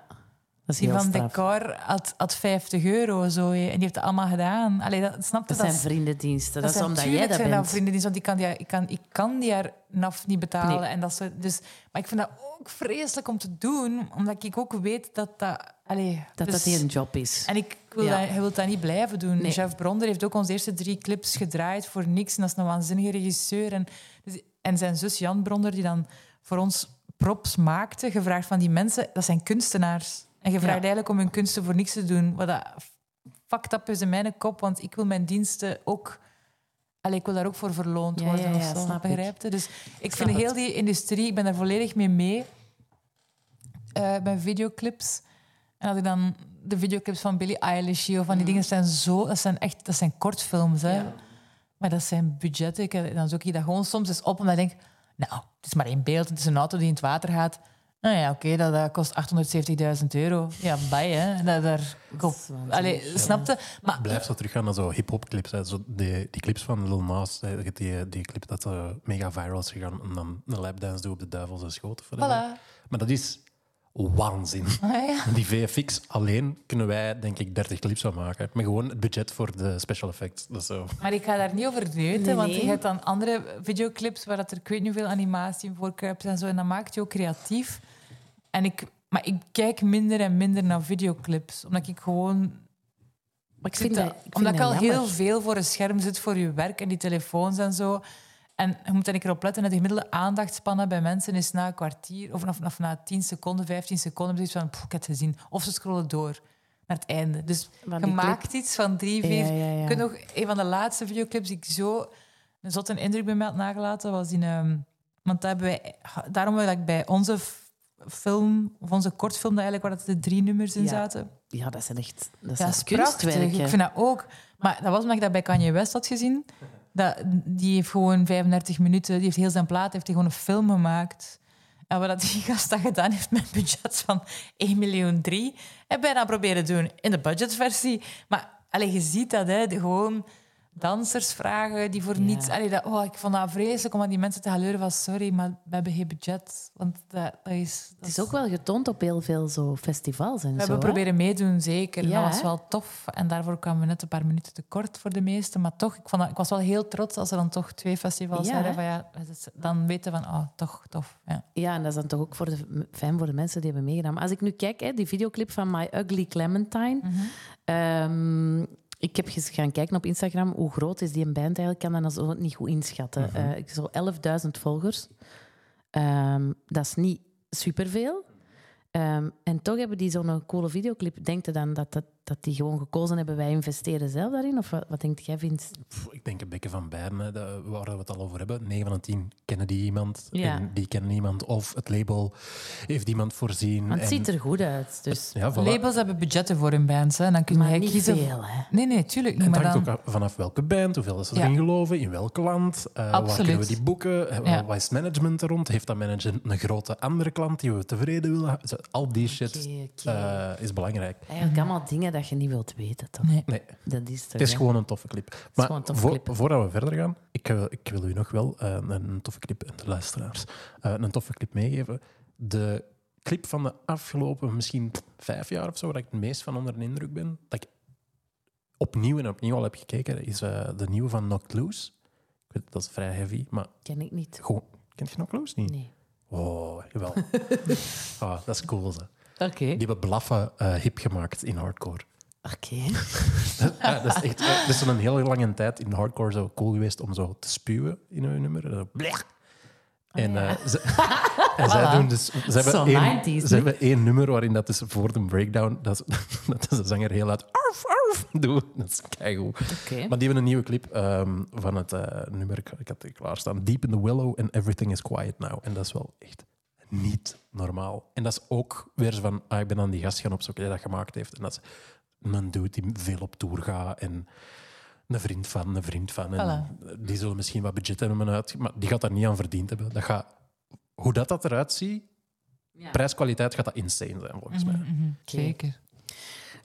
Speaker 3: dat is
Speaker 1: Die van
Speaker 3: straf.
Speaker 1: decor had, had 50 euro. Zo, en die heeft dat allemaal gedaan. Allee, dat, snap?
Speaker 3: Dat zijn vriendendiensten. Dat, is omdat jij dat
Speaker 1: zijn
Speaker 3: bent.
Speaker 1: vrienden die zo, die kan die, ik, kan, ik kan die haar naf niet betalen.
Speaker 3: Nee.
Speaker 1: En dat soort, dus, maar ik vind dat ook vreselijk om te doen, omdat ik ook weet dat dat... Allee,
Speaker 3: Dat
Speaker 1: dus-
Speaker 3: dat een job is.
Speaker 1: En ik wil
Speaker 3: Ja.
Speaker 1: dat, hij wil dat niet blijven doen.
Speaker 3: Nee.
Speaker 1: Jeff Bronder heeft ook onze eerste drie clips gedraaid voor niks. En dat is een waanzinnige regisseur. En, en zijn zus Jan Bronder, die dan voor ons props maakte, gevraagd van die mensen, dat zijn kunstenaars. En je vraagt
Speaker 3: Ja.
Speaker 1: eigenlijk om hun kunsten voor niks te doen. Wat dat fucked up is in mijn kop, want ik wil mijn diensten ook... Allee, ik wil daar ook voor verloond
Speaker 3: Ja,
Speaker 1: worden.
Speaker 3: ja,
Speaker 1: of
Speaker 3: ja,
Speaker 1: zo,
Speaker 3: snap ik.
Speaker 1: begrijp je? Dus ik vind heel
Speaker 3: het.
Speaker 1: die industrie, ik ben daar volledig mee mee. eh bij videoclips. En als ik dan de videoclips van Billie Eilish of van die dingen zijn zo, dat zijn echt, dat zijn kortfilms, hè. Maar dat zijn budgetten. Ik- Dan zoek je dat gewoon soms eens op, omdat ik denk, nou, het is maar één beeld, het is een auto die in het water gaat. Nou ja, oké, dat, dat kost 870.000 euro. Ja, bij, hè. Dat, daar,
Speaker 3: Dat.
Speaker 1: Allee, snapte? Maar
Speaker 2: Blijf zo teruggaan naar zo hip-hop clips. Hè. Zo die, die clips van Lil Nas, die, die clip dat mega viral is gegaan. En dan een lapdance doen op de duivelse schoot.
Speaker 1: Voilà.
Speaker 2: Maar dat is waanzin.
Speaker 1: Ah, ja. *laughs*
Speaker 2: Die VFX alleen kunnen wij, denk ik, 30 clips van maken. Met gewoon het budget voor de special effects. Dat zo.
Speaker 1: Maar ik ga daar niet over neuten,
Speaker 3: Nee,
Speaker 1: want
Speaker 3: nee.
Speaker 1: je hebt dan andere videoclips waar dat er ik weet niet hoeveel animatie in voorkruipt en zo. En dat maakt je ook creatief. En ik, maar ik kijk minder en minder naar videoclips, omdat ik gewoon...
Speaker 3: Maar ik vind
Speaker 1: dat-
Speaker 3: dat, ik vind
Speaker 1: omdat ik al
Speaker 3: jammer.
Speaker 1: heel veel voor een scherm zit voor je werk en die telefoons en zo. En je moet er een keer op letten. dat De gemiddelde aandachtspannen bij mensen is na een kwartier of, of, of na 10 seconden, 15 seconden. Dus van, "Poeh, ik heb het gezien. Of ze scrollen door naar het einde. Dus je
Speaker 3: clip.
Speaker 1: maakt iets van drie, vier...
Speaker 3: Ja, ja, ja.
Speaker 1: Ik weet nog, een van de laatste videoclips die ik zo een zotte indruk bij mij had nagelaten, was in... ehm, want daar hebben wij, daarom wil ik bij onze film, of onze kortfilm, dat eigenlijk, waar dat de drie nummers in zaten.
Speaker 3: Ja, dat zijn echt dat
Speaker 1: Ja, dat is prachtig.
Speaker 3: kunstwerken.
Speaker 1: Ik vind dat ook. Maar dat was omdat ik dat bij Kanye West had gezien. Dat, die heeft gewoon 35 minuten, die heeft heel zijn plaat, heeft hij gewoon een film gemaakt. En wat die gast dat gedaan heeft met budget van 1 miljoen 3, hebben wij dat proberen doen in de budgetversie. Maar allee, je ziet dat, hè, gewoon dansers vragen die voor
Speaker 3: Ja.
Speaker 1: niets... Allee, dat, oh, ik vond dat vreselijk om aan die mensen te gaan leuren van sorry, maar we hebben geen budget. Want dat, dat is... dat
Speaker 3: Het is ook wel getoond op heel veel zo festivals en
Speaker 1: we
Speaker 3: zo.
Speaker 1: hebben
Speaker 3: hè?
Speaker 1: proberen meedoen, zeker.
Speaker 3: Ja,
Speaker 1: dat was wel tof. En daarvoor kwamen we net een paar minuten te kort voor de meesten. Maar toch, ik, vond dat, ik was wel heel trots als er dan toch twee festivals
Speaker 3: Ja,
Speaker 1: waren. Van, ja, dan weten we van, oh, toch tof. Ja.
Speaker 3: Ja, en dat is dan toch ook voor de, fijn voor de mensen die hebben meegedaan. Maar als ik nu kijk, hè, die videoclip van My Ugly Clementine.
Speaker 1: Mhm.
Speaker 3: ehm, Ik heb eens gaan kijken op Instagram hoe groot is die een band eigenlijk. Ik kan dat zo niet goed inschatten. Ik zo 11.000 volgers. Ehm, dat is niet superveel. Ehm, en toch hebben die zo'n coole videoclip. Denkt je dan dat, dat, dat die gewoon gekozen hebben, wij investeren zelf daarin? Of wat, wat denkt jij, Vince?
Speaker 2: Pff, Ik denk een beetje van beiden, waar we het al over hebben. 9 van de 10 kennen die iemand
Speaker 3: Ja.
Speaker 2: en die kennen iemand. Of het label heeft iemand voorzien.
Speaker 3: Want het
Speaker 2: en-
Speaker 3: ziet er goed uit. Dus.
Speaker 2: ja, voilà.
Speaker 1: Labels hebben budgetten voor hun bands. Hè. Dan kun
Speaker 3: Maar
Speaker 1: jij
Speaker 3: niet
Speaker 1: kiezen.
Speaker 3: veel, hè?
Speaker 1: Nee, nee, tuurlijk niet.
Speaker 2: Het
Speaker 1: Maar
Speaker 2: hangt
Speaker 1: dan...
Speaker 2: ook af- vanaf welke band, hoeveel ze
Speaker 1: Ja.
Speaker 2: erin geloven, in welk land, eh, waar kunnen we die boeken, eh,
Speaker 1: Ja.
Speaker 2: wat is management er rond, heeft dat management een grote andere klant die we tevreden willen Al die shit
Speaker 3: oké.
Speaker 2: eh, is belangrijk.
Speaker 3: Eigenlijk allemaal dingen dat je niet wilt weten, toch?
Speaker 1: Nee.
Speaker 2: Nee,
Speaker 3: Dat is toch,
Speaker 2: het is
Speaker 3: hè?
Speaker 2: gewoon een toffe clip. Maar
Speaker 3: toffe
Speaker 2: voor-
Speaker 3: clip.
Speaker 2: voordat we verder gaan, ik, wil- ik wil u nog wel eh, een, toffe clip, en de luisteraars, eh, een toffe clip meegeven. De clip van de afgelopen misschien vijf jaar of zo, waar ik het meest van onder de indruk ben, dat ik opnieuw en opnieuw al heb gekeken, is eh, de nieuwe van Knocked Loose. Ik weet, dat is vrij heavy, maar
Speaker 3: Ken ik niet.
Speaker 2: gewoon... Kent je Knocked Loose niet?
Speaker 3: Nee.
Speaker 2: Oh, jawel. *laughs* ah, dat is cool, ze.
Speaker 3: Oké.
Speaker 2: Die hebben blaffen eh, hip gemaakt in hardcore.
Speaker 3: Oké. *laughs*
Speaker 2: Ja, dat is echt... eh, Dat is zo'n hele lange tijd in hardcore zo cool geweest om zo te spuwen in hun nummer. Blech. En,
Speaker 3: ja.
Speaker 2: eh, ze, *laughs* en zij doen dus... Ze hebben, één,
Speaker 3: 90s,
Speaker 2: ze hebben één nummer waarin dat is voor de breakdown, dat, is, *laughs* dat is de zanger heel uit arf, arf doet. Dat is keigoed.
Speaker 3: Oké.
Speaker 2: Maar die hebben een nieuwe clip ehm, van het eh, nummer, ik, ik had het klaarstaan, Deep in the Willow and Everything is Quiet Now. En dat is wel echt niet normaal. En dat is ook weer zo van, ah, ik ben aan die gast gaan opzoeken die dat gemaakt heeft. En dat is een dude die veel op tour gaat en een vriend van, een vriend van. En Die zullen misschien wat budget hebben uit, maar die gaat daar niet aan verdiend hebben. Dat gaat, hoe dat, dat eruit ziet,
Speaker 3: Ja.
Speaker 2: prijskwaliteit gaat dat insane zijn volgens mij.
Speaker 1: Mhm, Zeker.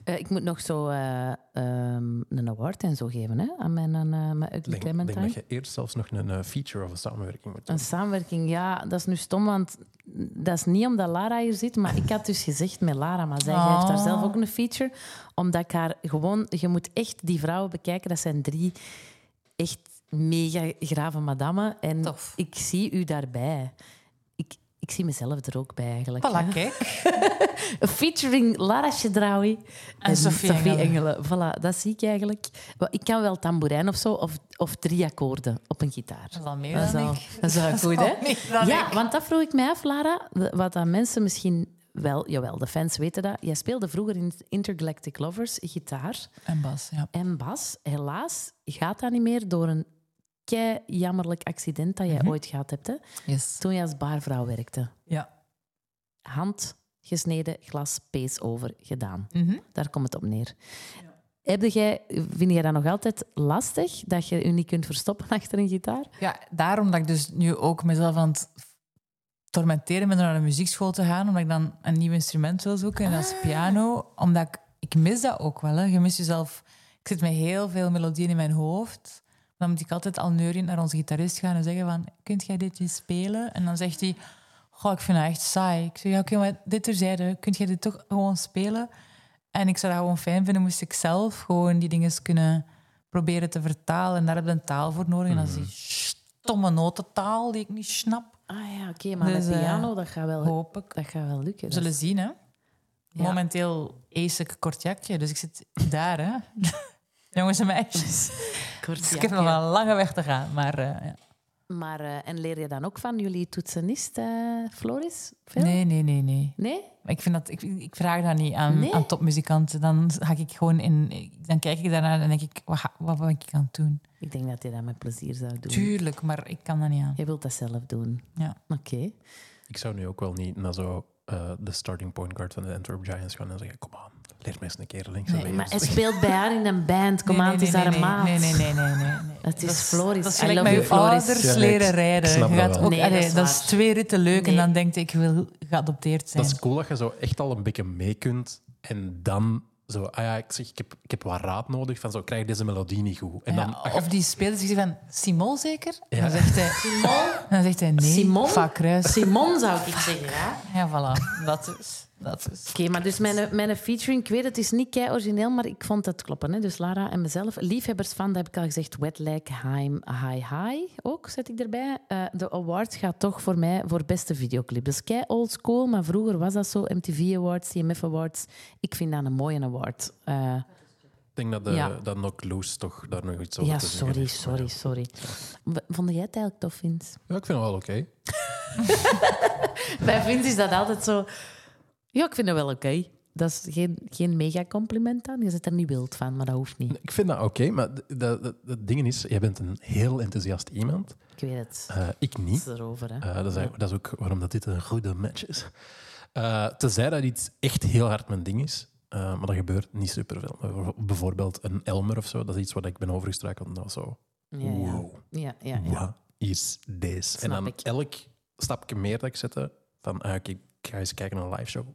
Speaker 3: Eh, ik moet nog zo eh, ehm, een award en zo geven hè, aan mijn, aan, eh, mijn Ugly
Speaker 2: Ik denk,
Speaker 3: Clementine.
Speaker 2: denk dat je eerst zelfs nog een feature of een samenwerking moet doen.
Speaker 3: Een samenwerking, ja, dat is nu stom, want dat is niet omdat Lara hier zit, maar ik had dus gezegd met Lara, maar zij
Speaker 1: Oh.
Speaker 3: heeft daar zelf ook een feature, omdat ik haar gewoon, je moet echt die vrouwen bekijken, dat zijn drie echt mega grave madammen en
Speaker 1: Tof.
Speaker 3: ik zie u daarbij. Ik, ik zie mezelf er ook bij eigenlijk.
Speaker 1: Voilà, kijk. *laughs*
Speaker 3: Featuring Lara Chedraoui en,
Speaker 1: Sophie
Speaker 3: Sophie,
Speaker 1: Engelen.
Speaker 3: Engelen. Voilà, dat zie ik eigenlijk. Ik kan wel tamboerijn of zo, of, of drie akkoorden op een gitaar.
Speaker 1: Dat is al meer
Speaker 3: Dat
Speaker 1: dan ik. *laughs* is
Speaker 3: goed, hè? Ja, want dat vroeg ik mij af, Lara. Wat dat mensen misschien wel... Jawel, de fans weten dat. Jij speelde vroeger in Intergalactic Lovers gitaar
Speaker 1: En Bas, ja.
Speaker 3: en bas. Helaas gaat dat niet meer door een kei jammerlijk accident dat jij
Speaker 1: Mhm.
Speaker 3: ooit gehad hebt, hè?
Speaker 1: Yes.
Speaker 3: Toen je als baarvrouw werkte.
Speaker 1: Ja.
Speaker 3: Hand gesneden, glas pees over gedaan.
Speaker 1: Mhm.
Speaker 3: Daar komt het op neer. Heb jij, vind jij dat nog altijd lastig, dat je je niet kunt verstoppen *laughs* achter een gitaar?
Speaker 1: Ja, daarom dat ik dus nu ook mezelf aan het tormenteren om naar de muziekschool te gaan, omdat ik dan een nieuw instrument wil zoeken, en dat is piano. Omdat ik, ik mis dat ook wel. Hè. Je mist jezelf... Ik zit met heel veel melodieën in mijn hoofd. Dan moet ik altijd al neurien naar onze gitarist gaan en zeggen van, kunt jij dit eens spelen? En dan zegt hij, goh, ik vind dat echt saai. Ik zeg, ja, oké, maar dit terzijde, kunt jij dit toch gewoon spelen? En ik zou dat gewoon fijn vinden, moest ik zelf gewoon die dingen kunnen proberen te vertalen. En daar heb je een taal voor nodig. En dat is die stomme notentaal die ik niet snap.
Speaker 3: Ah ja, oké, maar
Speaker 1: Dus,
Speaker 3: met
Speaker 1: eh,
Speaker 3: piano, dat gaat wel,
Speaker 1: Hoop ik.
Speaker 3: dat gaat wel lukken.
Speaker 1: We zullen zien, hè.
Speaker 3: Ja.
Speaker 1: Momenteel ace ik kort jakje, dus ik zit daar, hè. *laughs* Jongens en meisjes.
Speaker 3: Kort
Speaker 1: Dus ik heb nog een lange weg te gaan, maar eh, ja.
Speaker 3: Maar, eh, en leer je dan ook van jullie toetsenist, eh, Floris? Veel?
Speaker 1: Nee, nee, nee, nee.
Speaker 3: Nee?
Speaker 1: Ik, vind dat, ik, ik vraag dat niet aan,
Speaker 3: Nee?
Speaker 1: aan topmuzikanten. Dan, ga ik gewoon in, dan kijk ik daarnaar en denk ik, wat, wat ben ik aan het doen?
Speaker 3: Ik denk dat je dat met plezier zou doen.
Speaker 1: Tuurlijk, maar ik kan dat niet aan.
Speaker 3: Je wilt dat zelf doen.
Speaker 1: Ja.
Speaker 3: Oké.
Speaker 2: Ik zou nu ook wel niet naar zo eh, de starting point guard van de Antwerp Giants gaan en zeggen: Kom aan, leer me eens een keer links en
Speaker 1: Nee.
Speaker 3: Maar hij speelt bij haar in een band. Kom
Speaker 1: Nee,
Speaker 3: aan,
Speaker 1: nee,
Speaker 3: het is
Speaker 1: nee,
Speaker 3: haar
Speaker 1: nee,
Speaker 3: maat.
Speaker 1: Nee, nee, nee, nee. nee, nee.
Speaker 3: Het is
Speaker 1: Dat
Speaker 3: Floris.
Speaker 1: Dat is
Speaker 3: I
Speaker 1: gelijk
Speaker 3: love
Speaker 1: met je
Speaker 3: you, Floris.
Speaker 1: ouders leren
Speaker 2: ik
Speaker 1: rijden.
Speaker 2: snap
Speaker 1: Je
Speaker 2: dat
Speaker 1: gaat
Speaker 2: wel.
Speaker 1: ook,
Speaker 3: Nee,
Speaker 1: allee,
Speaker 3: dat is
Speaker 1: dat is
Speaker 3: waar.
Speaker 1: twee ritten leuk
Speaker 3: Nee.
Speaker 1: en dan denk ik, ik wil geadopteerd zijn.
Speaker 2: Dat is cool dat je zo echt al een beetje mee kunt en dan zo, ah ja, ik zeg, ik heb, ik heb wat raad nodig van zo, krijg ik deze melodie niet goed. En
Speaker 1: Ja,
Speaker 2: dan,
Speaker 1: of die speelt zich van, Simon zeker?
Speaker 2: Ja.
Speaker 1: Dan zegt hij, dan zegt hij nee,
Speaker 3: Simon? Simon zou ik zeggen, ja.
Speaker 1: Ja, voilà. Dat is... Dat is.
Speaker 3: Oké, maar dus mijn, mijn featuring, ik weet het is niet kei origineel, maar ik vond het kloppen. Hè? Dus Lara en mezelf. Liefhebbers van, dat heb ik al gezegd, Wet Leg, Heim, High High ook, zet ik erbij. Eh, de award gaat toch voor mij voor beste videoclip. Dus kei old school, maar vroeger was dat zo. MTV Awards, CMF Awards. Ik vind dat een mooie award. Eh,
Speaker 2: denk dat, de,
Speaker 3: Ja.
Speaker 2: dat Knock Loose toch daar nog iets over
Speaker 3: Ja,
Speaker 2: te zeggen
Speaker 3: sorry,
Speaker 2: heeft.
Speaker 3: Sorry, sorry. W- Vond jij het eigenlijk tof, Vince?
Speaker 2: Ja, ik vind het wel oké. *laughs*
Speaker 3: Bij Vince is dat altijd zo... Ja, ik vind het wel oké. Dat is geen, geen mega compliment aan. Je zit er niet wild van, maar dat hoeft niet.
Speaker 2: Ik vind dat oké, maar het ding is, jij bent een heel enthousiast iemand.
Speaker 3: Ik weet het.
Speaker 2: Eh, ik niet.
Speaker 3: is erover, hè.
Speaker 2: Eh, dat, is, dat is ook waarom dat dit een goede match is. Eh tenzij dat iets echt heel hard mijn ding is. maar dat gebeurt niet superveel. Bijvoorbeeld een Elmer of zo, dat is iets waar ik ben overgestruikeld. Dat zo,
Speaker 3: Ja,
Speaker 2: wow,
Speaker 3: Ja, ja, ja.
Speaker 2: wat is deze? En dan
Speaker 3: ik.
Speaker 2: elk stapje meer dat ik zette, van oké, ik ga eens kijken naar een live show.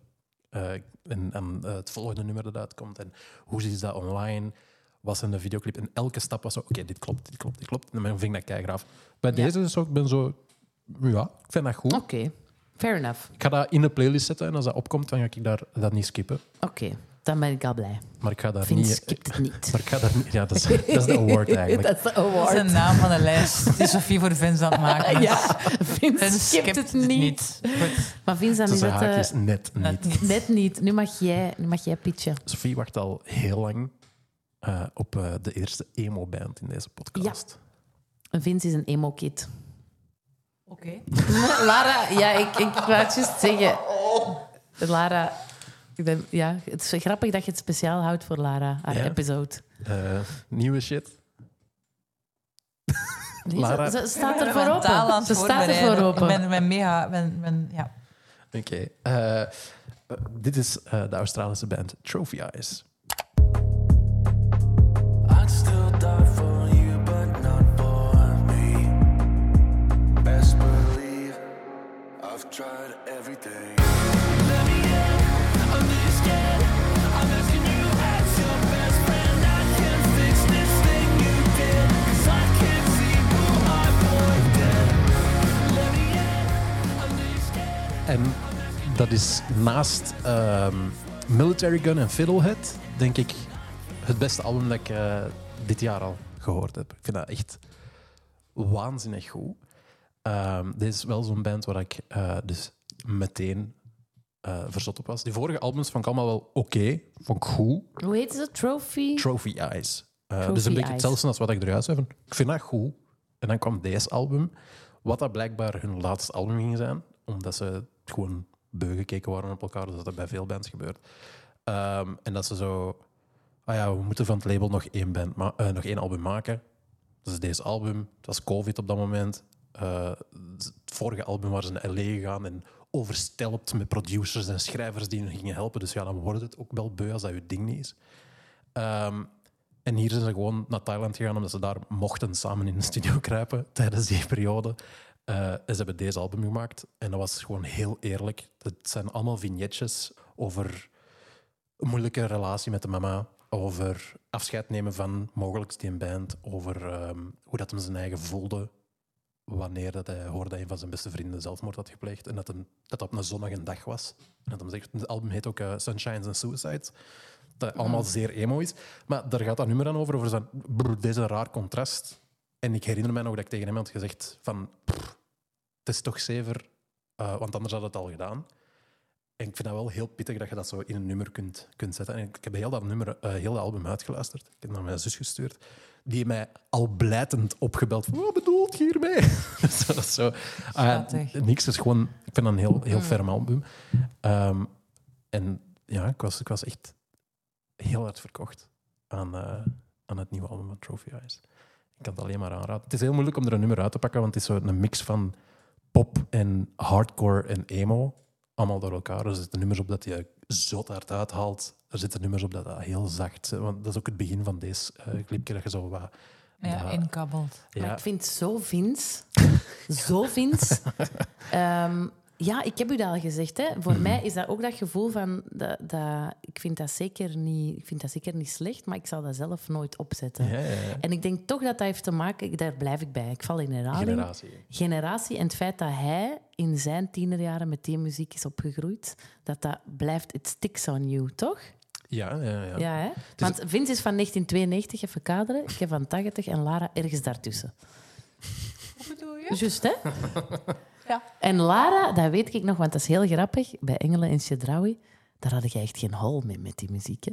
Speaker 2: Eh, en en eh, het volgende nummer dat uitkomt. En hoe is dat online? Wat zijn de videoclip? En elke stap was zo, oké, dit klopt, dit klopt, dit klopt. En dan vind ik dat keigraaf. Bij
Speaker 3: Ja.
Speaker 2: deze is het zo, ik ben zo, ja, ik vind dat goed.
Speaker 3: Oké, fair enough.
Speaker 2: Ik ga dat in de playlist zetten en als dat opkomt, dan ga ik daar, dat niet skippen.
Speaker 3: Oké, dan ben ik al blij.
Speaker 2: Maar ik ga daar
Speaker 3: Vince
Speaker 2: niet...
Speaker 3: skipt het niet.
Speaker 2: Maar ik ga daar niet... Ja, dat is, dat is de award *laughs* eigenlijk.
Speaker 3: dat is de
Speaker 1: Dat is
Speaker 3: award.
Speaker 1: de naam van de lijst die Sophie voor Vince aan het maken is. *laughs*
Speaker 3: Ja, Vince
Speaker 1: Vince
Speaker 3: skipt het niet.
Speaker 1: Goed.
Speaker 3: Maar Vince, dan is het
Speaker 2: haakjes net niet.
Speaker 1: Net niet.
Speaker 3: net niet. Nu mag jij, nu mag jij pitchen.
Speaker 2: Sophie wacht al heel lang eh, op eh, de eerste emo-band in deze podcast.
Speaker 3: Vince is een emo-kid.
Speaker 1: Oké. *laughs*
Speaker 3: Lara, ja, ik, ik wou het juist zeggen. Lara, ik ben, ja, het is grappig dat je het speciaal houdt voor Lara, haar
Speaker 2: Ja.
Speaker 3: episode.
Speaker 2: Eh, nieuwe shit.
Speaker 3: Nee,
Speaker 2: Lara-
Speaker 3: Ze, ze staat er voor open. Ze staat er voor open.
Speaker 1: Ik ben, ben mega... Ben, ben, ja.
Speaker 2: Oké. eh, eh, dit is eh, de Australische band Trophy Eyes.
Speaker 5: I'd still die for you, but not for me. Best believe I've tried everything.
Speaker 2: En dat is naast ehm, Military Gun en Fiddlehead, denk ik, het beste album dat ik eh, dit jaar al gehoord heb. Ik vind dat echt waanzinnig goed. Ehm, dit is wel zo'n band waar ik eh, dus meteen eh verzot op was. Die vorige albums vond ik allemaal wel oké, vond ik goed.
Speaker 3: Hoe heet ze? Trophy?
Speaker 2: Trophy Eyes.
Speaker 3: Trophy
Speaker 2: dus een beetje hetzelfde als wat ik eruit zei. van, Ik vind dat goed. En dan kwam deze album, wat dat blijkbaar hun laatste album ging zijn, omdat ze gewoon beu gekeken waren op elkaar, dus dat bij veel bands gebeurt. Ehm, en dat ze zo, ah ja, we moeten van het label nog één, band eh, nog één album maken. Dat is deze album. Het was COVID op dat moment. Eh, het vorige album waren ze naar LA gegaan en overstelpt met producers en schrijvers die hen gingen helpen. Dus ja, dan wordt het ook wel beu als dat je ding niet is. Ehm, en hier zijn ze gewoon naar Thailand gegaan omdat ze daar mochten samen in de studio *laughs* kruipen tijdens die periode. Eh, en ze hebben deze album gemaakt. En dat was gewoon heel eerlijk. Het zijn allemaal vignetjes over een moeilijke relatie met de mama. Over afscheid nemen van mogelijk die band. Over ehm, hoe dat hem zijn eigen voelde wanneer dat hij hoorde dat een van zijn beste vrienden zelfmoord had gepleegd. En dat, een, dat dat op een zonnige dag was. En dat hem zegt, het album heet ook eh, Sunshines and Suicides. Dat allemaal zeer emo is. Maar daar gaat dat nummer dan over. over zijn, brr, een raar contrast. En ik herinner me nog dat ik tegen hem had gezegd van... "Pff, het is toch zever, eh, want anders had het al gedaan. En ik vind dat wel heel pittig dat je dat zo in een nummer kunt, kunt zetten. En ik heb heel dat nummer, eh, heel dat album uitgeluisterd. Ik heb naar mijn zus gestuurd. Die mij al blijtend opgebeld. van, Wat bedoelt je hiermee? zo, *laughs* dat is zo.
Speaker 1: Schattig.
Speaker 2: niks is gewoon... Ik vind dat een heel, heel ferm album. Ehm, en ja, ik was, ik was echt heel hard verkocht aan, eh, aan het nieuwe album van Trophy Eyes. Ik kan het alleen maar aanraden. Het is heel moeilijk om er een nummer uit te pakken, want het is zo een mix van pop en hardcore en emo. Allemaal door elkaar. Er zitten nummers op dat je zo hard uithaalt. Er zitten nummers op dat dat heel zacht... Want dat is ook het begin van deze eh, clipje, dat je zo wat...
Speaker 1: Ja,
Speaker 2: dat-
Speaker 1: inkabbelt.
Speaker 3: Maar
Speaker 2: ja,
Speaker 3: ik vind het zo Vince. *laughs* zo Vince. *laughs* Ehm, ja, ik heb u dat al gezegd. Hè. Voor
Speaker 2: Mhm.
Speaker 3: mij is dat ook dat gevoel van... Dat, dat, ik, vind dat zeker niet, ik vind dat zeker niet slecht, maar ik zal dat zelf nooit opzetten.
Speaker 2: ja, ja, ja.
Speaker 3: En ik denk toch dat dat heeft te maken... Daar blijf ik bij. Ik val in herhaling.
Speaker 2: Generatie.
Speaker 3: Generatie en het feit dat hij in zijn tienerjaren met die muziek is opgegroeid, dat dat blijft... It sticks on you, toch?
Speaker 2: Ja, ja, ja.
Speaker 3: Ja, hè? Want Vince is van 1992, even kaderen. Ik heb van 80 en Lara ergens daartussen.
Speaker 1: Wat bedoel je?
Speaker 3: Juist, hè? *laughs*
Speaker 1: Ja.
Speaker 3: En Lara, dat weet ik nog, want dat is heel grappig. Bij Engelen en Chedraui, daar had ik echt geen hol mee met die muziek. Hè?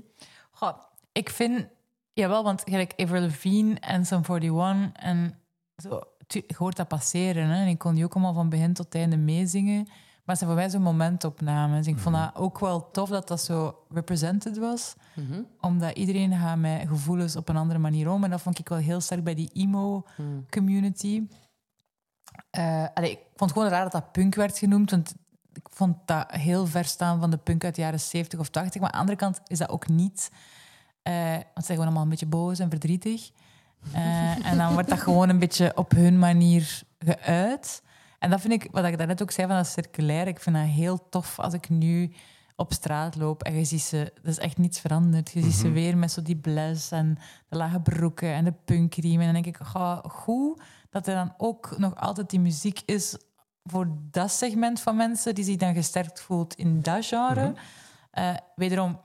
Speaker 1: Goh, ik vind Jawel, want gelijk Avril Lavigne en Sum 41 en zo, je hoort dat passeren. Hè? En ik kon die ook allemaal van begin tot einde meezingen. Maar zijn voor mij zo'n momentopnames. Ik vond dat ook wel tof dat dat zo represented was.
Speaker 3: Mhm.
Speaker 1: Omdat iedereen gaat met gevoelens op een andere manier om. En dat vond ik wel heel sterk bij die emo-community. Eh, allee, ik vond het gewoon raar dat dat punk werd genoemd. Want ik vond dat heel ver staan van de punk uit de jaren 70 of 80. Maar aan de andere kant is dat ook niet. Eh, want ze zijn gewoon allemaal een beetje boos en verdrietig. Eh, en dan wordt dat gewoon een beetje op hun manier geuit. En dat vind ik, wat ik daarnet ook zei van dat circulair, ik vind dat heel tof als ik nu op straat loop en je ziet ze, er is echt niets veranderd. Je ziet ze weer met zo die bles en de lage broeken en de punkriemen. En dan denk ik, ga goed dat er dan ook nog altijd die muziek is voor dat segment van mensen die zich dan gesterkt voelt in dat genre. Eh, wederom,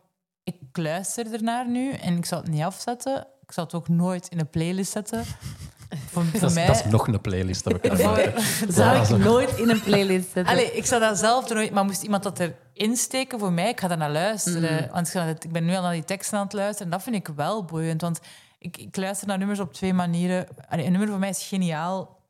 Speaker 1: ik luister ernaar nu en ik zal het niet afzetten. Ik zal het ook nooit in een playlist zetten. voor, *laughs* voor
Speaker 2: Dat is,
Speaker 1: mij...
Speaker 2: dat is nog een playlist *laughs* *laughs* dat we kunnen maken.
Speaker 3: Zou ik nooit in een playlist zetten.
Speaker 1: Allee, ik zou dat zelf doen, maar moest iemand dat erin steken voor mij, ik ga daar naar luisteren. Want ik, ga dat- ik ben nu al naar die teksten aan het luisteren en dat vind ik wel boeiend. Want ik, ik luister naar nummers op twee manieren. Allee, een nummer voor mij is geniaal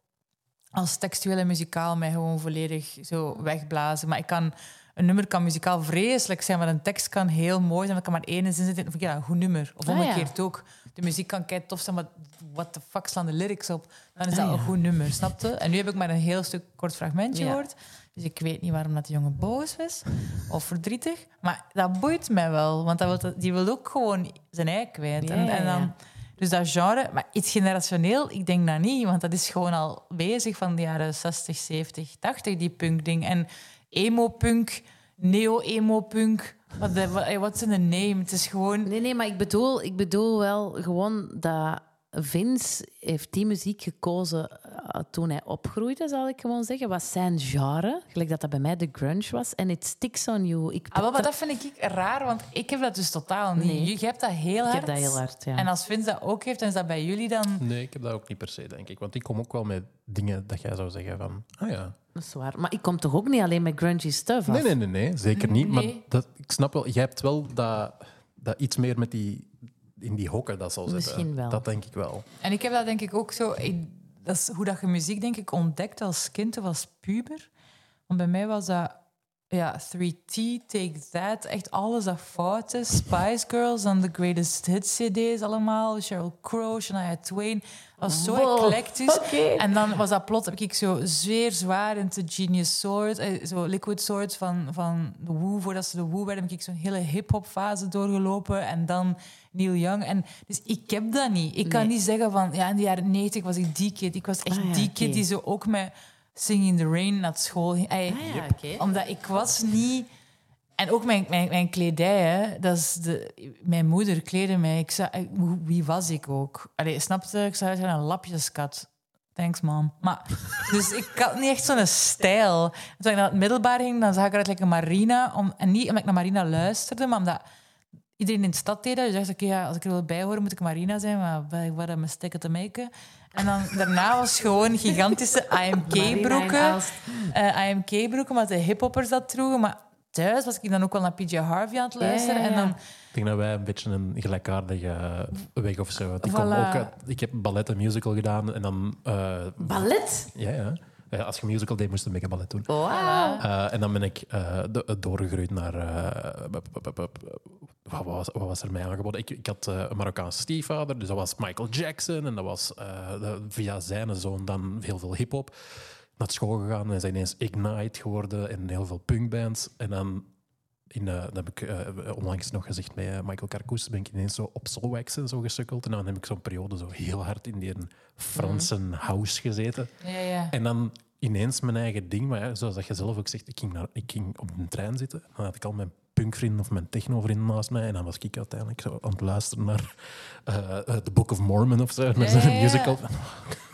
Speaker 1: als textueel en muzikaal mij gewoon volledig zo wegblazen. Maar ik kan, een nummer kan muzikaal vreselijk zijn, maar een tekst kan heel mooi zijn. Er kan maar één zin zitten. Ik, ja, een goed nummer. Of
Speaker 3: Ah, ja.
Speaker 1: omgekeerd ook. De muziek kan kei tof zijn, maar what the fuck slaan de lyrics op? Dan is dat
Speaker 3: Ah,
Speaker 1: een goed nummer, snapte? En nu heb ik maar een heel stuk kort fragmentje
Speaker 3: Ja.
Speaker 1: gehoord. Dus ik weet niet waarom dat die jongen boos is of verdrietig. Maar dat boeit mij wel, want dat wil, die wil ook gewoon zijn ei kwijt. En, dan. Dus dat genre, maar iets generationeel, ik denk dat niet, want dat is gewoon al bezig van de jaren 60, 70, 80, die punkding. En emo-punk, neo-emo-punk, wat de- in the name? Het is gewoon...
Speaker 3: Nee, nee, maar ik bedoel, ik bedoel wel gewoon dat Vince heeft die muziek gekozen eh, toen hij opgroeide, zal ik gewoon zeggen. Was zijn genre, gelijk dat dat bij mij de grunge was. En it sticks on you. Ik,
Speaker 1: Ah, maar dat vind ik raar, want ik heb dat dus totaal niet.
Speaker 3: Nee.
Speaker 1: Je hebt dat heel
Speaker 3: ik
Speaker 1: hard.
Speaker 3: heb dat heel hard, ja.
Speaker 1: En als Vince dat ook heeft, dan is dat bij jullie dan...
Speaker 2: Nee, ik heb dat ook niet per se, denk ik. Want ik kom ook wel met dingen dat jij zou zeggen van... Ah ja.
Speaker 3: Dat is waar. Maar ik kom toch ook niet alleen met grungy stuff af?
Speaker 2: Nee, nee, nee, nee zeker niet. Maar
Speaker 1: Nee.
Speaker 2: dat, ik snap wel, jij hebt wel dat, dat iets meer met die, in die hokken dat zal zitten.
Speaker 3: Misschien wel.
Speaker 2: Dat denk ik wel.
Speaker 1: En ik heb dat denk ik ook zo... Ik, dat is hoe dat je muziek denk ik ontdekt als kind of als puber. Want bij mij was dat... Ja, 3T, Take That, echt alles dat fout is. Spice Girls en de Greatest Hits CD's allemaal. Sheryl Crow, Shania Twain. Dat was zo
Speaker 3: Wow,
Speaker 1: eclectisch. En dan was dat plots, heb ik zo zeer zwaar into Genius Sword, eh, zo Liquid Swords van, van de Woo. Voordat ze de Woo werden, heb ik zo'n hele hip-hop fase doorgelopen. En dan Neil Young. En, dus ik heb dat niet. Ik kan niet zeggen van, ja, in de jaren 90 was ik die kid. Ik was echt
Speaker 3: Ah ja,
Speaker 1: die kid die zo ook met Singing in the Rain naar school ging.
Speaker 3: Ah ja.
Speaker 1: Omdat ik was niet... En ook mijn, mijn, mijn kledij, hè, dat is de, mijn moeder kleedde mij. Ik zag, ik- hoe- wie was ik ook? Allee, snapte? Ik zag uit als een lapjeskat. Thanks, mom. Maar, dus ik had niet echt zo'n stijl. Toen ik naar het middelbaar ging, dan zag ik eruit like een Marina. Om, en niet omdat ik naar Marina luisterde, maar omdat iedereen in de stad deed dat. Dus dacht ik, ja, als ik er wil bij horen, moet ik Marina zijn. Maar bij- wat een mistake te maken. En dan *laughs* daarna was gewoon gigantische *laughs* IMK-broeken.
Speaker 3: Aalst.
Speaker 1: Eh IMK-broeken, omdat de hiphoppers dat droegen. Maar thuis was ik dan ook wel naar PJ Harvey aan het luisteren.
Speaker 3: Ja, ja, ja.
Speaker 1: En dan,
Speaker 2: Ik denk dat wij een beetje een gelijkaardige weg of zo. Want Ik, kom
Speaker 1: Voilà.
Speaker 2: ook uit- ik heb ballet en musical gedaan en dan... eh,
Speaker 3: Ballet?
Speaker 2: ja, ja. Ja, Als je musical deed, moest je een beetje ballet doen.
Speaker 3: Wauw.
Speaker 2: Eh, en dan ben ik eh, de- doorgegroeid naar... eh, wat, was, wat was er mij aangeboden? Ik, ik had eh, een Marokkaanse stiefvader, dus dat was Michael Jackson. En dat was eh, via zijn zoon dan heel veel hip-hop. Naar school gegaan en is ineens Ignite geworden en heel veel punkbands. En dan, in, eh, dat heb ik eh, onlangs nog gezegd bij eh, Michael Carcous, ben ik ineens zo op Soulwax en zo gesukkeld. En dan heb ik zo'n periode zo heel hard in die Franse house gezeten.
Speaker 1: ja, ja.
Speaker 2: En dan ineens mijn eigen ding. Maar ja, zoals dat je zelf ook zegt, ik ging, naar, ik ging op een trein zitten. Dan had ik al mijn punkvrienden of mijn technovrienden naast mij. En dan was ik uiteindelijk zo aan het luisteren naar eh, eh, The Book of Mormon of zo. Naar
Speaker 1: ja.
Speaker 2: musical.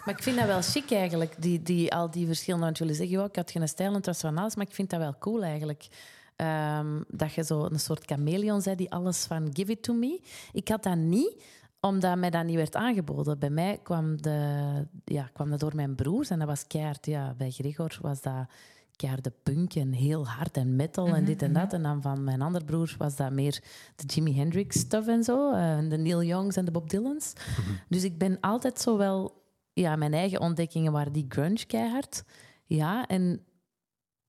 Speaker 3: Maar ik vind dat wel chic eigenlijk, die, die, al die verschillende. Want jullie zeggen, ja, ik had geen stijl en het was van alles, maar ik vind dat wel cool eigenlijk. Ehm, dat je zo een soort chameleon zei die alles van give it to me. Ik had dat niet, omdat mij dat niet werd aangeboden. Bij mij kwam, de, ja, kwam dat door mijn broers en dat was keihard. Ja, bij Gregor was dat keiharde punk en heel hard en metal en dit en dat. En dan van mijn andere broer was dat meer de Jimi Hendrix stuff en zo. eh, en de Neil Youngs en de Bob Dylans. *laughs* Dus ik ben altijd zo wel... Ja, mijn eigen ontdekkingen waren die grunge keihard. Ja, en...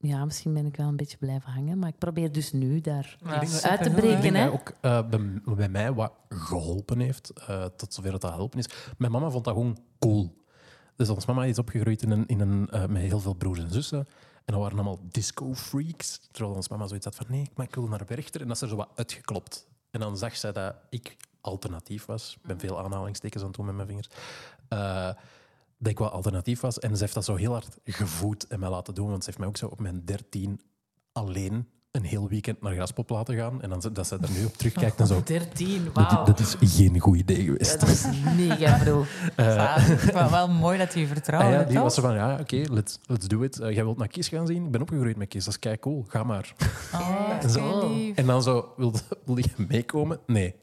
Speaker 3: Ja, misschien ben ik wel een beetje blijven hangen. Maar ik probeer dus nu daar
Speaker 1: Ja,
Speaker 3: uit te breken.
Speaker 2: Ik denk dat ook eh, bij, bij mij wat geholpen heeft, eh, tot zover dat, dat helpen is. Mijn mama vond dat gewoon cool. Dus ons mama is opgegroeid in een, in een, eh, met heel veel broers en zussen. En dat waren allemaal disco-freaks. Terwijl ons mama zoiets had van, nee, maar ik wil naar Werchter. En dat is er zo wat uitgeklopt. En dan zag zij dat ik alternatief was. Ik ben veel aanhalingstekens aan het doen met mijn vingers. Dat ik wel alternatief was. En ze heeft dat zo heel hard gevoed en mij laten doen. Want ze heeft mij ook zo op mijn dertien alleen een heel weekend naar Graspop laten gaan. En dan dat ze er nu op terugkijkt en zo... *laughs*
Speaker 3: 13,
Speaker 2: Dat,
Speaker 3: wauw.
Speaker 2: dat is geen goed idee geweest.
Speaker 3: Dat is mega. *laughs*
Speaker 1: Zalig. Maar wel mooi dat je vertrouwen
Speaker 2: Ah ja,
Speaker 1: hebt,
Speaker 2: die
Speaker 1: toch?
Speaker 2: was zo van, ja, oké, let's, let's do it. Eh, jij wilt naar Kies gaan zien? Ik ben opgegroeid met Kies, dat is kei cool. Ga maar. *laughs*
Speaker 1: Oh,
Speaker 2: En zo-. En dan zo, wil, wil je meekomen? Nee.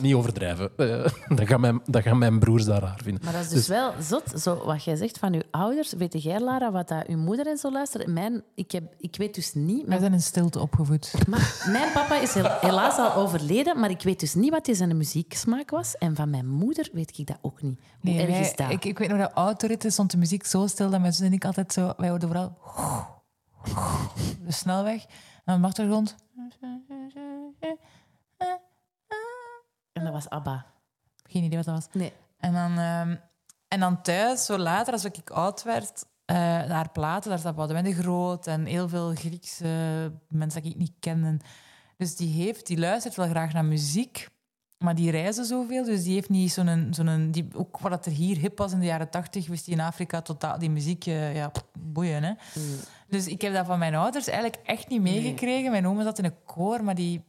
Speaker 2: Niet overdrijven. Eh, dat, gaan mijn, dat gaan mijn broers daar raar vinden.
Speaker 3: Maar dat is dus, wel zot, zo, wat jij zegt van uw ouders. Weet jij, Lara, wat dat uw moeder en zo luisteren? Mijn, ik, heb, ik weet dus niet... Mijn,
Speaker 1: zijn in stilte opgevoed.
Speaker 3: maar mijn papa is hel- helaas al overleden, maar ik weet dus niet wat hij zijn muzieksmaak was. En van mijn moeder weet ik dat ook niet. Hoe erg
Speaker 1: wij-
Speaker 3: is dat?
Speaker 1: ik, ik weet nog dat autoritten stond de muziek zo stil dat mijn zus en ik altijd zo... Wij hoorden vooral... De snelweg. En op de achtergrond...
Speaker 3: En dat was Abba.
Speaker 1: Geen idee wat dat was.
Speaker 3: Nee.
Speaker 1: En dan, ehm, en dan thuis, zo later, als ik oud werd, eh, naar platen, daar zat Boudewijn de Groot en heel veel Griekse mensen die ik niet kende. Dus die, heeft, die luistert wel graag naar muziek, maar die reizen zoveel, dus die heeft niet zo'n... zo'n die, ook wat er hier hip was in de jaren tachtig, wist hij in Afrika totaal die muziek, eh, ja, boeien, hè. Dus ik heb dat van mijn ouders eigenlijk echt niet meegekregen. Mijn oma zat in een koor, maar die...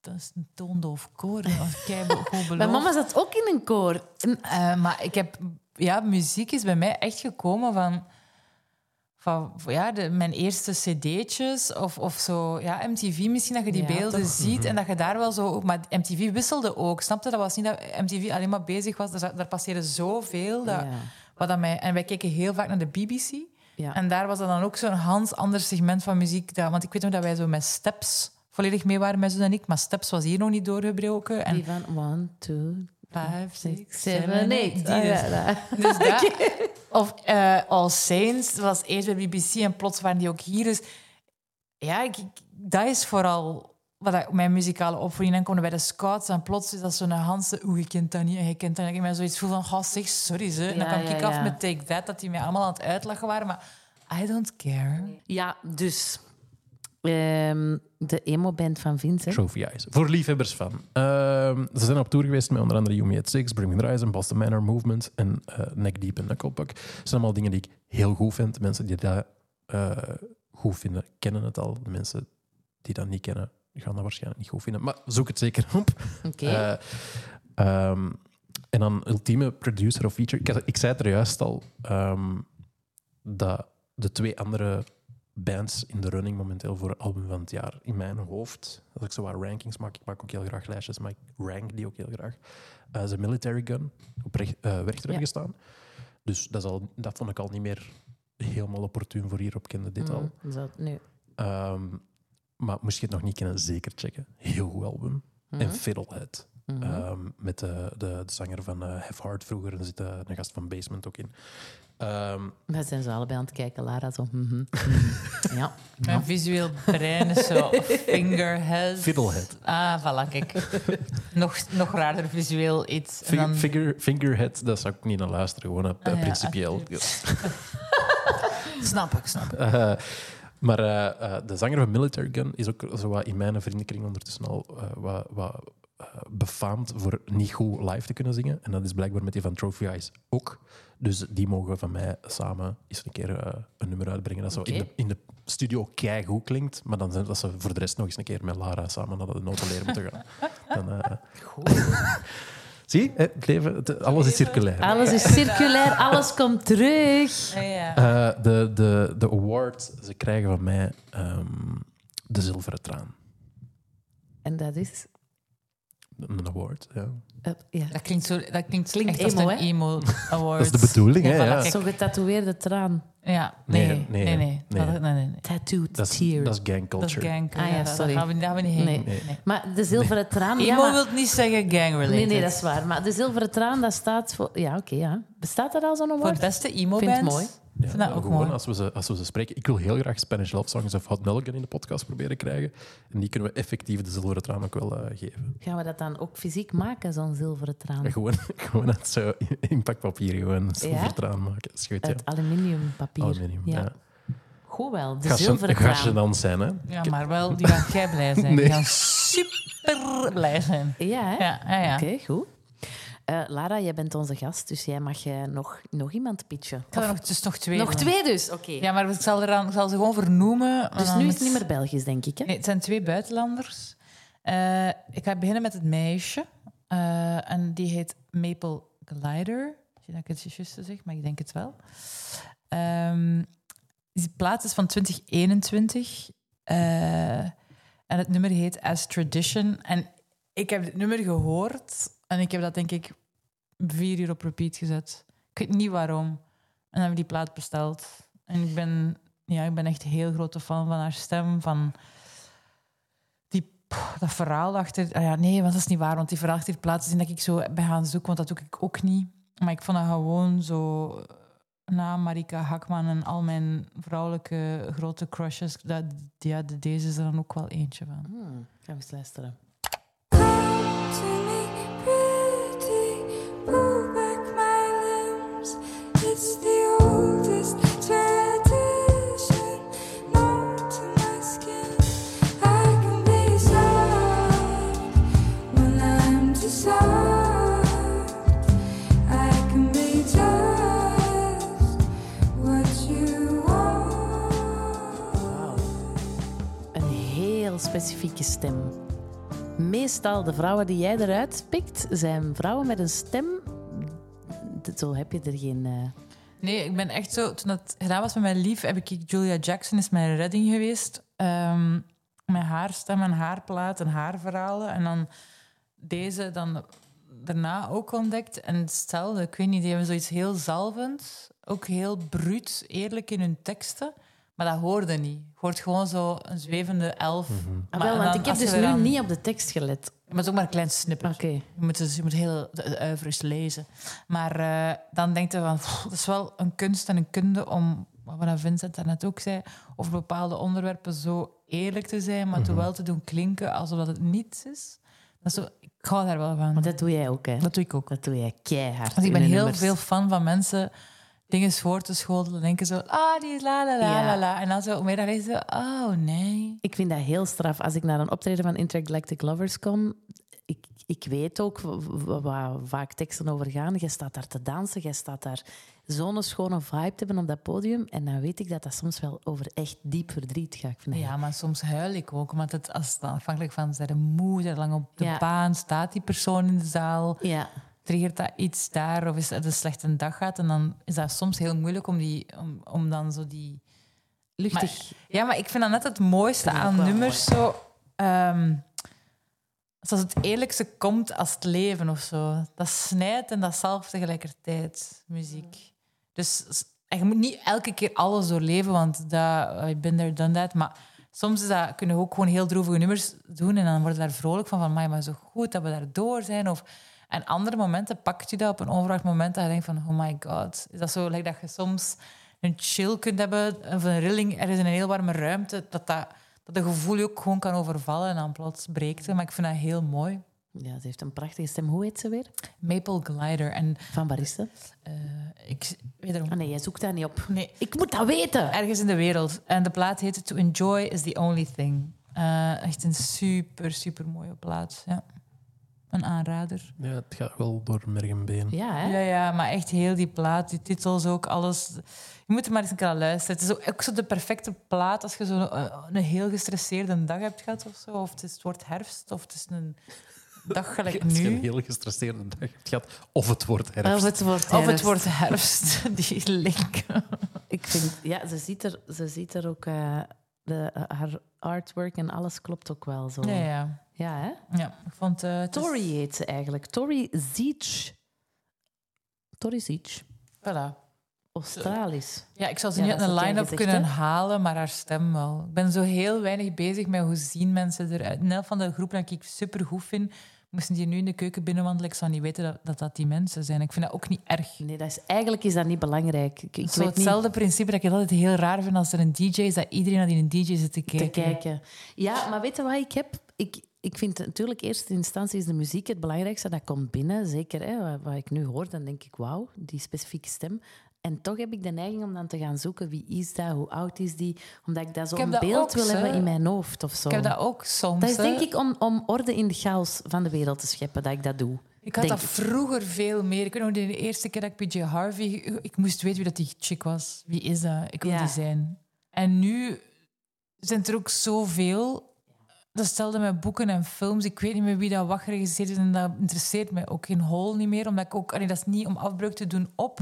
Speaker 1: Dat is een toondoof koor. *laughs*
Speaker 3: Mijn mama zat ook in een koor.
Speaker 1: Eh, maar ik heb, ja, muziek is bij mij echt gekomen van, van ja, de, mijn eerste cd'tjes of, of zo. Ja, MTV misschien, dat je die
Speaker 3: Ja,
Speaker 1: beelden
Speaker 3: toch?
Speaker 1: ziet en dat je daar wel zo... Maar MTV wisselde ook, snapte? Dat was niet dat MTV alleen maar bezig was. Daar, daar passeerde zoveel. Dat,
Speaker 3: Ja.
Speaker 1: wat dat mij, en wij keken heel vaak naar de BBC.
Speaker 3: Ja.
Speaker 1: En daar was dat dan ook zo'n Hans ander segment van muziek. Dat, want ik weet nog dat wij zo met Steps volledig mee waren, mijn zus en ik. Maar Steps was hier nog niet doorgebroken. En
Speaker 3: die van one, two,
Speaker 1: vijf,
Speaker 3: six, seven, eight.
Speaker 1: Die
Speaker 3: Ah,
Speaker 1: dus.
Speaker 3: ja, dat.
Speaker 1: Dus dat, of eh, All Saints was eerst bij BBC en plots waren die ook hier. Dus ja, ik, dat is vooral wat ik, mijn muzikale opvoeding. Dan komen we bij de scouts en plots is dat zo'n Hanse... Oeh, je kent dat niet en je kent dat niet. Ik ben zoiets voel van, oh, zeg, sorry ze. En dan kwam
Speaker 3: ja,
Speaker 1: ik af met Take That, dat die mij allemaal aan het uitlachen waren. Maar I don't care.
Speaker 3: Ja, dus ehm, de emo-band van Vincent.
Speaker 2: Trophy Eyes. Voor liefhebbers van. Ehm, ze zijn op tour geweest met onder andere at Six, Bring Me the Horizon, Boston Manor Movement en eh, Neck Deep en Knucklepuck. Dat zijn allemaal dingen die ik heel goed vind. Mensen die dat eh, goed vinden, kennen het al. De mensen die dat niet kennen, gaan dat waarschijnlijk niet goed vinden. Maar zoek het zeker op.
Speaker 3: Oké.
Speaker 2: Eh, ehm, en dan ultieme producer of feature. Ik, ik zei het er juist al, dat de twee andere bands in de running momenteel voor album van het jaar in mijn hoofd, als ik zo wat rankings maak, ik maak ook heel graag lijstjes, maar ik rank die ook heel graag. Eh The Military Gun op recht, eh hebben
Speaker 3: Ja.
Speaker 2: gestaan. Dus dat, is al, dat vond ik al niet meer helemaal opportun voor hier op Kende Dit al.
Speaker 3: Mm, zo, nu.
Speaker 2: Ehm, maar moest je het nog niet kennen, zeker checken. Heel goed album.
Speaker 3: Mhm.
Speaker 2: En Fiddlehead.
Speaker 3: Mhm.
Speaker 2: Ehm, met de, de, de zanger van eh Have Heart vroeger. Er zit eh, een gast van Basement ook in. Ehm,
Speaker 3: We zijn zo allebei aan het kijken, Lara. Zo. mhm, mhm. *laughs* ja.
Speaker 1: Mijn visueel brein is zo fingerhead.
Speaker 2: Fiddlehead.
Speaker 1: Ah, voilà, kijk. nog, nog raarder visueel iets. En dan,
Speaker 2: figure, fingerhead, dat zou ik niet naar luisteren. Gewoon eh,
Speaker 1: Ah, ja,
Speaker 2: principieel. *laughs*
Speaker 1: snap ik, snap ik.
Speaker 2: Eh, maar eh, eh, de zanger van Military Gun is ook zo wat in mijn vriendenkring ondertussen al eh, wat, wat eh, befaamd voor niet goed live te kunnen zingen. En dat is blijkbaar met die van Trophy Eyes ook. Dus die mogen van mij samen eens een keer eh, een nummer uitbrengen dat zo in, de, in de studio keigoed klinkt. Maar dan zijn dat ze voor de rest nog eens een keer met Lara samen naar de notenleer moeten gaan. *laughs* Dan, eh, *laughs* Zie, het leven, het- alles is circulair.
Speaker 3: Alles is circulair, alles komt terug.
Speaker 2: Eh, de, de, de award, ze krijgen van mij ehm, de zilveren traan.
Speaker 3: En dat is...
Speaker 2: een award. Ja.
Speaker 3: Ja.
Speaker 1: Dat klinkt, zo, dat klinkt,
Speaker 3: Klinkt
Speaker 1: echt als
Speaker 3: emo,
Speaker 1: een
Speaker 3: hè?
Speaker 1: emo award. *laughs*
Speaker 2: Dat is de bedoeling,
Speaker 1: Ja,
Speaker 2: hè? Ja.
Speaker 1: kijk.
Speaker 3: Zo getatoeëerde traan.
Speaker 1: Ja,
Speaker 2: Nee,
Speaker 1: nee,
Speaker 2: nee,
Speaker 1: nee, nee.
Speaker 2: nee.
Speaker 1: Dat- nee, nee, nee.
Speaker 3: Tattooed
Speaker 2: Dat is,
Speaker 3: tear.
Speaker 2: dat is gang
Speaker 1: Dat is
Speaker 2: culture.
Speaker 1: gang.
Speaker 3: Ah ja,
Speaker 1: dat-
Speaker 3: sorry.
Speaker 1: Daar gaan we, daar gaan we niet heen.
Speaker 3: Nee.
Speaker 2: Nee.
Speaker 3: Maar de zilveren traan... ja,
Speaker 1: Emo
Speaker 3: maar-
Speaker 1: wil niet zeggen gang-related.
Speaker 3: Nee, nee, dat is waar. Maar de zilveren traan, dat staat voor... Ja, oké, ja. Bestaat er al zo'n
Speaker 1: Voor
Speaker 3: award?
Speaker 1: het beste
Speaker 3: Vind
Speaker 1: emo-band.
Speaker 3: het mooi.
Speaker 2: Ja,
Speaker 1: vind dat ook
Speaker 2: gewoon
Speaker 1: mooi.
Speaker 2: Als we, ze, als we ze spreken. Ik wil heel graag Spanish Love Songs of Hot Milligan in de podcast proberen krijgen. En die kunnen we effectief de zilveren traan ook wel eh, geven.
Speaker 3: Gaan we dat dan ook fysiek maken, zo'n zilveren traan?
Speaker 2: Gewoon, *laughs* gewoon uit zo inpakpapier gewoon een zilveren
Speaker 3: Ja?
Speaker 2: traan maken. Dat is goed, ja.
Speaker 3: Uit aluminiumpapier.
Speaker 2: Aluminium, ja.
Speaker 3: Ja. Goed wel, de zilveren traan.
Speaker 2: dan zijn, hè?
Speaker 1: Ja, maar wel, die gaan kei blij zijn. *laughs*
Speaker 2: Nee.
Speaker 1: Die gaan super blij zijn.
Speaker 3: Ja, hè?
Speaker 1: Ja, ja, ja.
Speaker 3: Oké, goed. Eh, Lara, jij bent onze gast, dus jij mag eh, nog, nog iemand pitchen.
Speaker 1: Ik er nog, dus nog twee
Speaker 3: nog
Speaker 1: doen.
Speaker 3: twee dus, oké.
Speaker 1: Ja, maar ik zal, eraan, ik zal ze gewoon vernoemen.
Speaker 3: Dus nu is het niet meer Belgisch, denk ik. Hè?
Speaker 1: Nee, het zijn twee buitenlanders. Eh, ik ga beginnen met het meisje. En die heet Maple Glider. Zie dat ik het juist zeg, maar ik denk het wel. Ehm, die plaat is van 2021. eh, en het nummer heet As Tradition. En ik heb dit nummer gehoord. En ik heb dat denk ik vier uur op repeat gezet. Ik weet niet waarom. En dan heb ik die plaat besteld. En ik ben, ja, ik ben echt een heel grote fan van haar stem. Van die, dat verhaal achter... ah ja, nee, want dat is niet waar. Want die verhaal achter die plaat is dat ik zo bij gaan zoeken. Want dat doe ik ook niet. Maar ik vond dat gewoon zo... Na Marika Hakman en al mijn vrouwelijke grote crushes... Dat, ja, de- deze is er dan ook wel eentje van.
Speaker 3: Hmm, gaan we eens luisteren. Specifieke stem. Meestal de vrouwen die jij eruit pikt, zijn vrouwen met een stem... Zo heb je er geen... eh,
Speaker 1: Nee, ik ben echt zo... Toen dat gedaan was met mijn lief, heb ik Julia Jackson is mijn redding geweest. Ehm, met haar stem en haar plaat en haar verhalen. En dan deze dan daarna ook ontdekt. En hetzelfde, ik weet niet, die hebben zoiets heel zalvend. Ook heel bruut, eerlijk in hun teksten. Maar dat hoorde niet. Je hoort gewoon zo een zwevende elf.
Speaker 3: Ah,
Speaker 1: Maar
Speaker 3: wel, want
Speaker 1: dan
Speaker 3: ik heb dus nu niet op de tekst gelet.
Speaker 1: Maar het is ook maar een klein snippet.
Speaker 3: Oké.
Speaker 1: Je moet, dus, je moet heel de oeuvres lezen. Maar eh, dan denk je van, pff, dat is wel een kunst en een kunde om, wat Vincent daarnet ook zei, over bepaalde onderwerpen zo eerlijk te zijn, maar toch wel te doen klinken alsof dat het niets is. Dat is zo, ik hou daar wel van.
Speaker 3: Maar dat doe jij ook, hè?
Speaker 1: Dat doe ik ook.
Speaker 3: Dat doe jij keihard.
Speaker 1: Want ik ben heel
Speaker 3: nummers.
Speaker 1: veel fan van mensen dingen voor te schotelen en denken zo, ah, die is la la la la la. En dan zo, dan lezen zo, oh nee.
Speaker 3: Ik vind dat heel straf. Als ik naar een optreden van Intergalactic Lovers kom, ik, ik weet ook waar vaak teksten over gaan. Jij staat daar te dansen, jij staat daar zo'n schone vibe te hebben op dat podium. En dan weet ik dat dat soms wel over echt diep verdriet gaat. Ik vind
Speaker 1: Ja, maar soms huil ik ook. Want het, als het dan afhankelijk van zijn moe, zijn lang op de
Speaker 3: Ja.
Speaker 1: baan, staat die persoon in de zaal,
Speaker 3: Ja,
Speaker 1: triggert dat iets daar, of is het een slechte dag gaat. En dan is dat soms heel moeilijk om, die, om, om dan zo die...
Speaker 3: luchtig.
Speaker 1: Ja, maar ik vind dat net het mooiste aan nummers. Zo, ehm, zoals het eerlijkste komt als het leven of zo. Dat snijdt en dat zalft tegelijkertijd, muziek. Dus en je moet niet elke keer alles doorleven, want dat, ik ben there, done that. Maar soms is dat, kunnen we ook gewoon heel droevige nummers doen en dan word je daar vrolijk van, van "Amai, maar zo goed dat we daar door zijn. Of, en andere momenten pakt je dat op een onverwacht moment dat je denkt van, oh my god. Is dat zo like dat je soms een chill kunt hebben of een rilling ergens in een heel warme ruimte, dat, dat, dat de gevoel je ook gewoon kan overvallen en dan plots breekt. Maar ik vind dat heel mooi.
Speaker 3: Ja, ze heeft een prachtige stem. Hoe heet ze weer?
Speaker 1: Maple Glider. En
Speaker 3: Van Bariste.
Speaker 1: eh, ik wederom...
Speaker 3: Ah nee, jij zoekt dat niet op.
Speaker 1: Nee,
Speaker 3: Ik moet dat weten.
Speaker 1: ergens in de wereld. En de plaat heet To Enjoy is the Only Thing. Eh, echt een super, super mooie plaat. Ja. Een aanrader.
Speaker 2: Ja, het gaat wel door merg en been.
Speaker 3: Ja, hè?
Speaker 1: Ja, ja, maar echt heel die plaat, die titels ook, alles. Je moet er maar eens een keer aan luisteren. Het is ook, ook zo de perfecte plaat als je zo een, een heel gestresseerde dag hebt gehad of zo. Of het, is, het wordt herfst, of het is een dag gelijk
Speaker 2: Als je een
Speaker 1: nu.
Speaker 2: heel gestresseerde dag hebt gehad, of het wordt herfst.
Speaker 3: Of het wordt
Speaker 1: Of het
Speaker 3: herfst.
Speaker 1: wordt herfst, *laughs* die link.
Speaker 3: Ik vind, ja, ze ziet er, ze ziet er ook eh, de, eh, haar artwork en alles klopt ook wel zo.
Speaker 1: Ja, ja.
Speaker 3: Ja, hè?
Speaker 1: ja ik vond eh, het is-
Speaker 3: Tori heet ze eigenlijk. Tori Zeech. Tori Zeech.
Speaker 1: Voilà.
Speaker 3: Australisch.
Speaker 1: Ja, ik zou ze
Speaker 3: Ja,
Speaker 1: niet uit een line-up kunnen halen, maar haar stem wel. Ik ben zo heel weinig bezig met hoe zien mensen eruit. In elk van de groepen die ik super goed vind, moesten die nu in de keuken binnenwandelen. Ik zou niet weten dat, dat dat die mensen zijn. Ik vind dat ook niet erg.
Speaker 3: Nee, dat is, eigenlijk is dat niet belangrijk. Ik, ik
Speaker 1: Zo
Speaker 3: weet niet
Speaker 1: hetzelfde principe dat ik altijd heel raar vind als er een DJ is, dat iedereen naar die een DJ zit te kijken.
Speaker 3: te kijken. Ja, maar weet je wat ik heb? Ik, ik vind natuurlijk eerste instantie is de muziek het belangrijkste. Dat komt binnen, zeker. Hè, wat, wat ik nu hoor, dan denk ik, wauw, die specifieke stem. En toch heb ik de neiging om dan te gaan zoeken wie is dat, hoe oud is die, omdat ik dat zo
Speaker 1: Ik heb
Speaker 3: een
Speaker 1: dat
Speaker 3: beeld
Speaker 1: ook,
Speaker 3: wil hebben in mijn hoofd of zo.
Speaker 1: Ik heb dat ook soms.
Speaker 3: Dat is denk ik om, om orde in de chaos van de wereld te scheppen dat ik dat doe.
Speaker 1: Ik had dat
Speaker 3: ik.
Speaker 1: vroeger veel meer. Ik weet nog de eerste keer dat ik PJ Harvey... Ik moest weten wie dat die chick was. Wie is dat? Ik wil
Speaker 3: Ja.
Speaker 1: die zijn. En nu zijn er ook zoveel... Dat stelde met boeken en films. Ik weet niet meer wie dat wat geregisseerd is. En dat interesseert mij ook geen hol niet meer. Omdat ik ook... allee, dat is niet om afbreuk te doen op...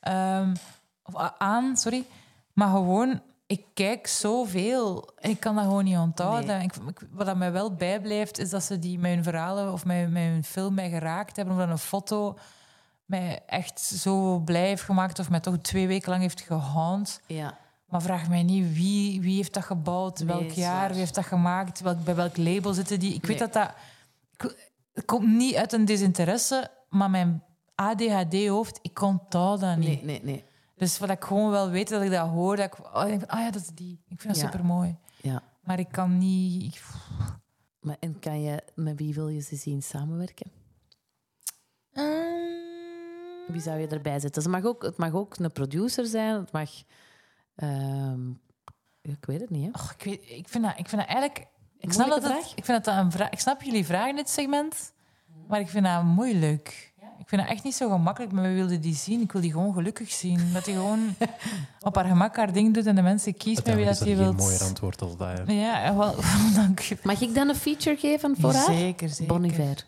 Speaker 1: ehm, of aan, sorry. Maar gewoon... Ik kijk zoveel en ik kan dat gewoon niet onthouden.
Speaker 3: Nee.
Speaker 1: Ik, ik- wat dat mij wel bijblijft, is dat ze die met hun verhalen of met, met hun film mij geraakt hebben. Of dat een foto mij echt zo blij heeft gemaakt of mij toch twee weken lang heeft gehoond.
Speaker 3: Ja.
Speaker 1: Maar vraag mij niet wie, wie heeft dat gebouwd, welk jaar,
Speaker 3: waar.
Speaker 1: wie heeft dat gemaakt, welk, bij welk label zitten die. Ik weet dat dat... Het komt niet uit een desinteresse, maar mijn ADHD-hoofd, ik onthoud dat niet.
Speaker 3: Nee, nee, nee.
Speaker 1: Dus wat ik gewoon wel weet, dat ik dat hoor, dat ik, oh, ik denk van, ah ja, dat is die. Ik vind dat
Speaker 3: Ja.
Speaker 1: super mooi.
Speaker 3: Ja.
Speaker 1: Maar ik kan niet... ik-
Speaker 3: Maar, en kan je, met wie wil je ze zien samenwerken? Wie zou je erbij zetten? Ze mag ook, het mag ook een producer zijn. Het mag... ehm, ik weet het niet, hè?
Speaker 1: Och, ik, weet, ik, vind dat, ik vind dat eigenlijk... Ik snap, dat het- ik, vind dat een vraag, ik snap jullie vragen in dit segment, maar ik vind dat moeilijk. Ik vind dat echt niet zo gemakkelijk, maar we wilden die zien. Ik wil die gewoon gelukkig zien. Dat die gewoon *laughs* op haar gemak haar ding doet en de mensen kiest met wie dat
Speaker 2: is
Speaker 1: die
Speaker 2: dat geen
Speaker 1: wil.
Speaker 2: mooier antwoord als dat. hè.
Speaker 1: Ja, *laughs* wel, dank je.
Speaker 3: Mag ik dan een feature geven voor haar?
Speaker 1: Zeker, zeker.
Speaker 3: Bon Iver.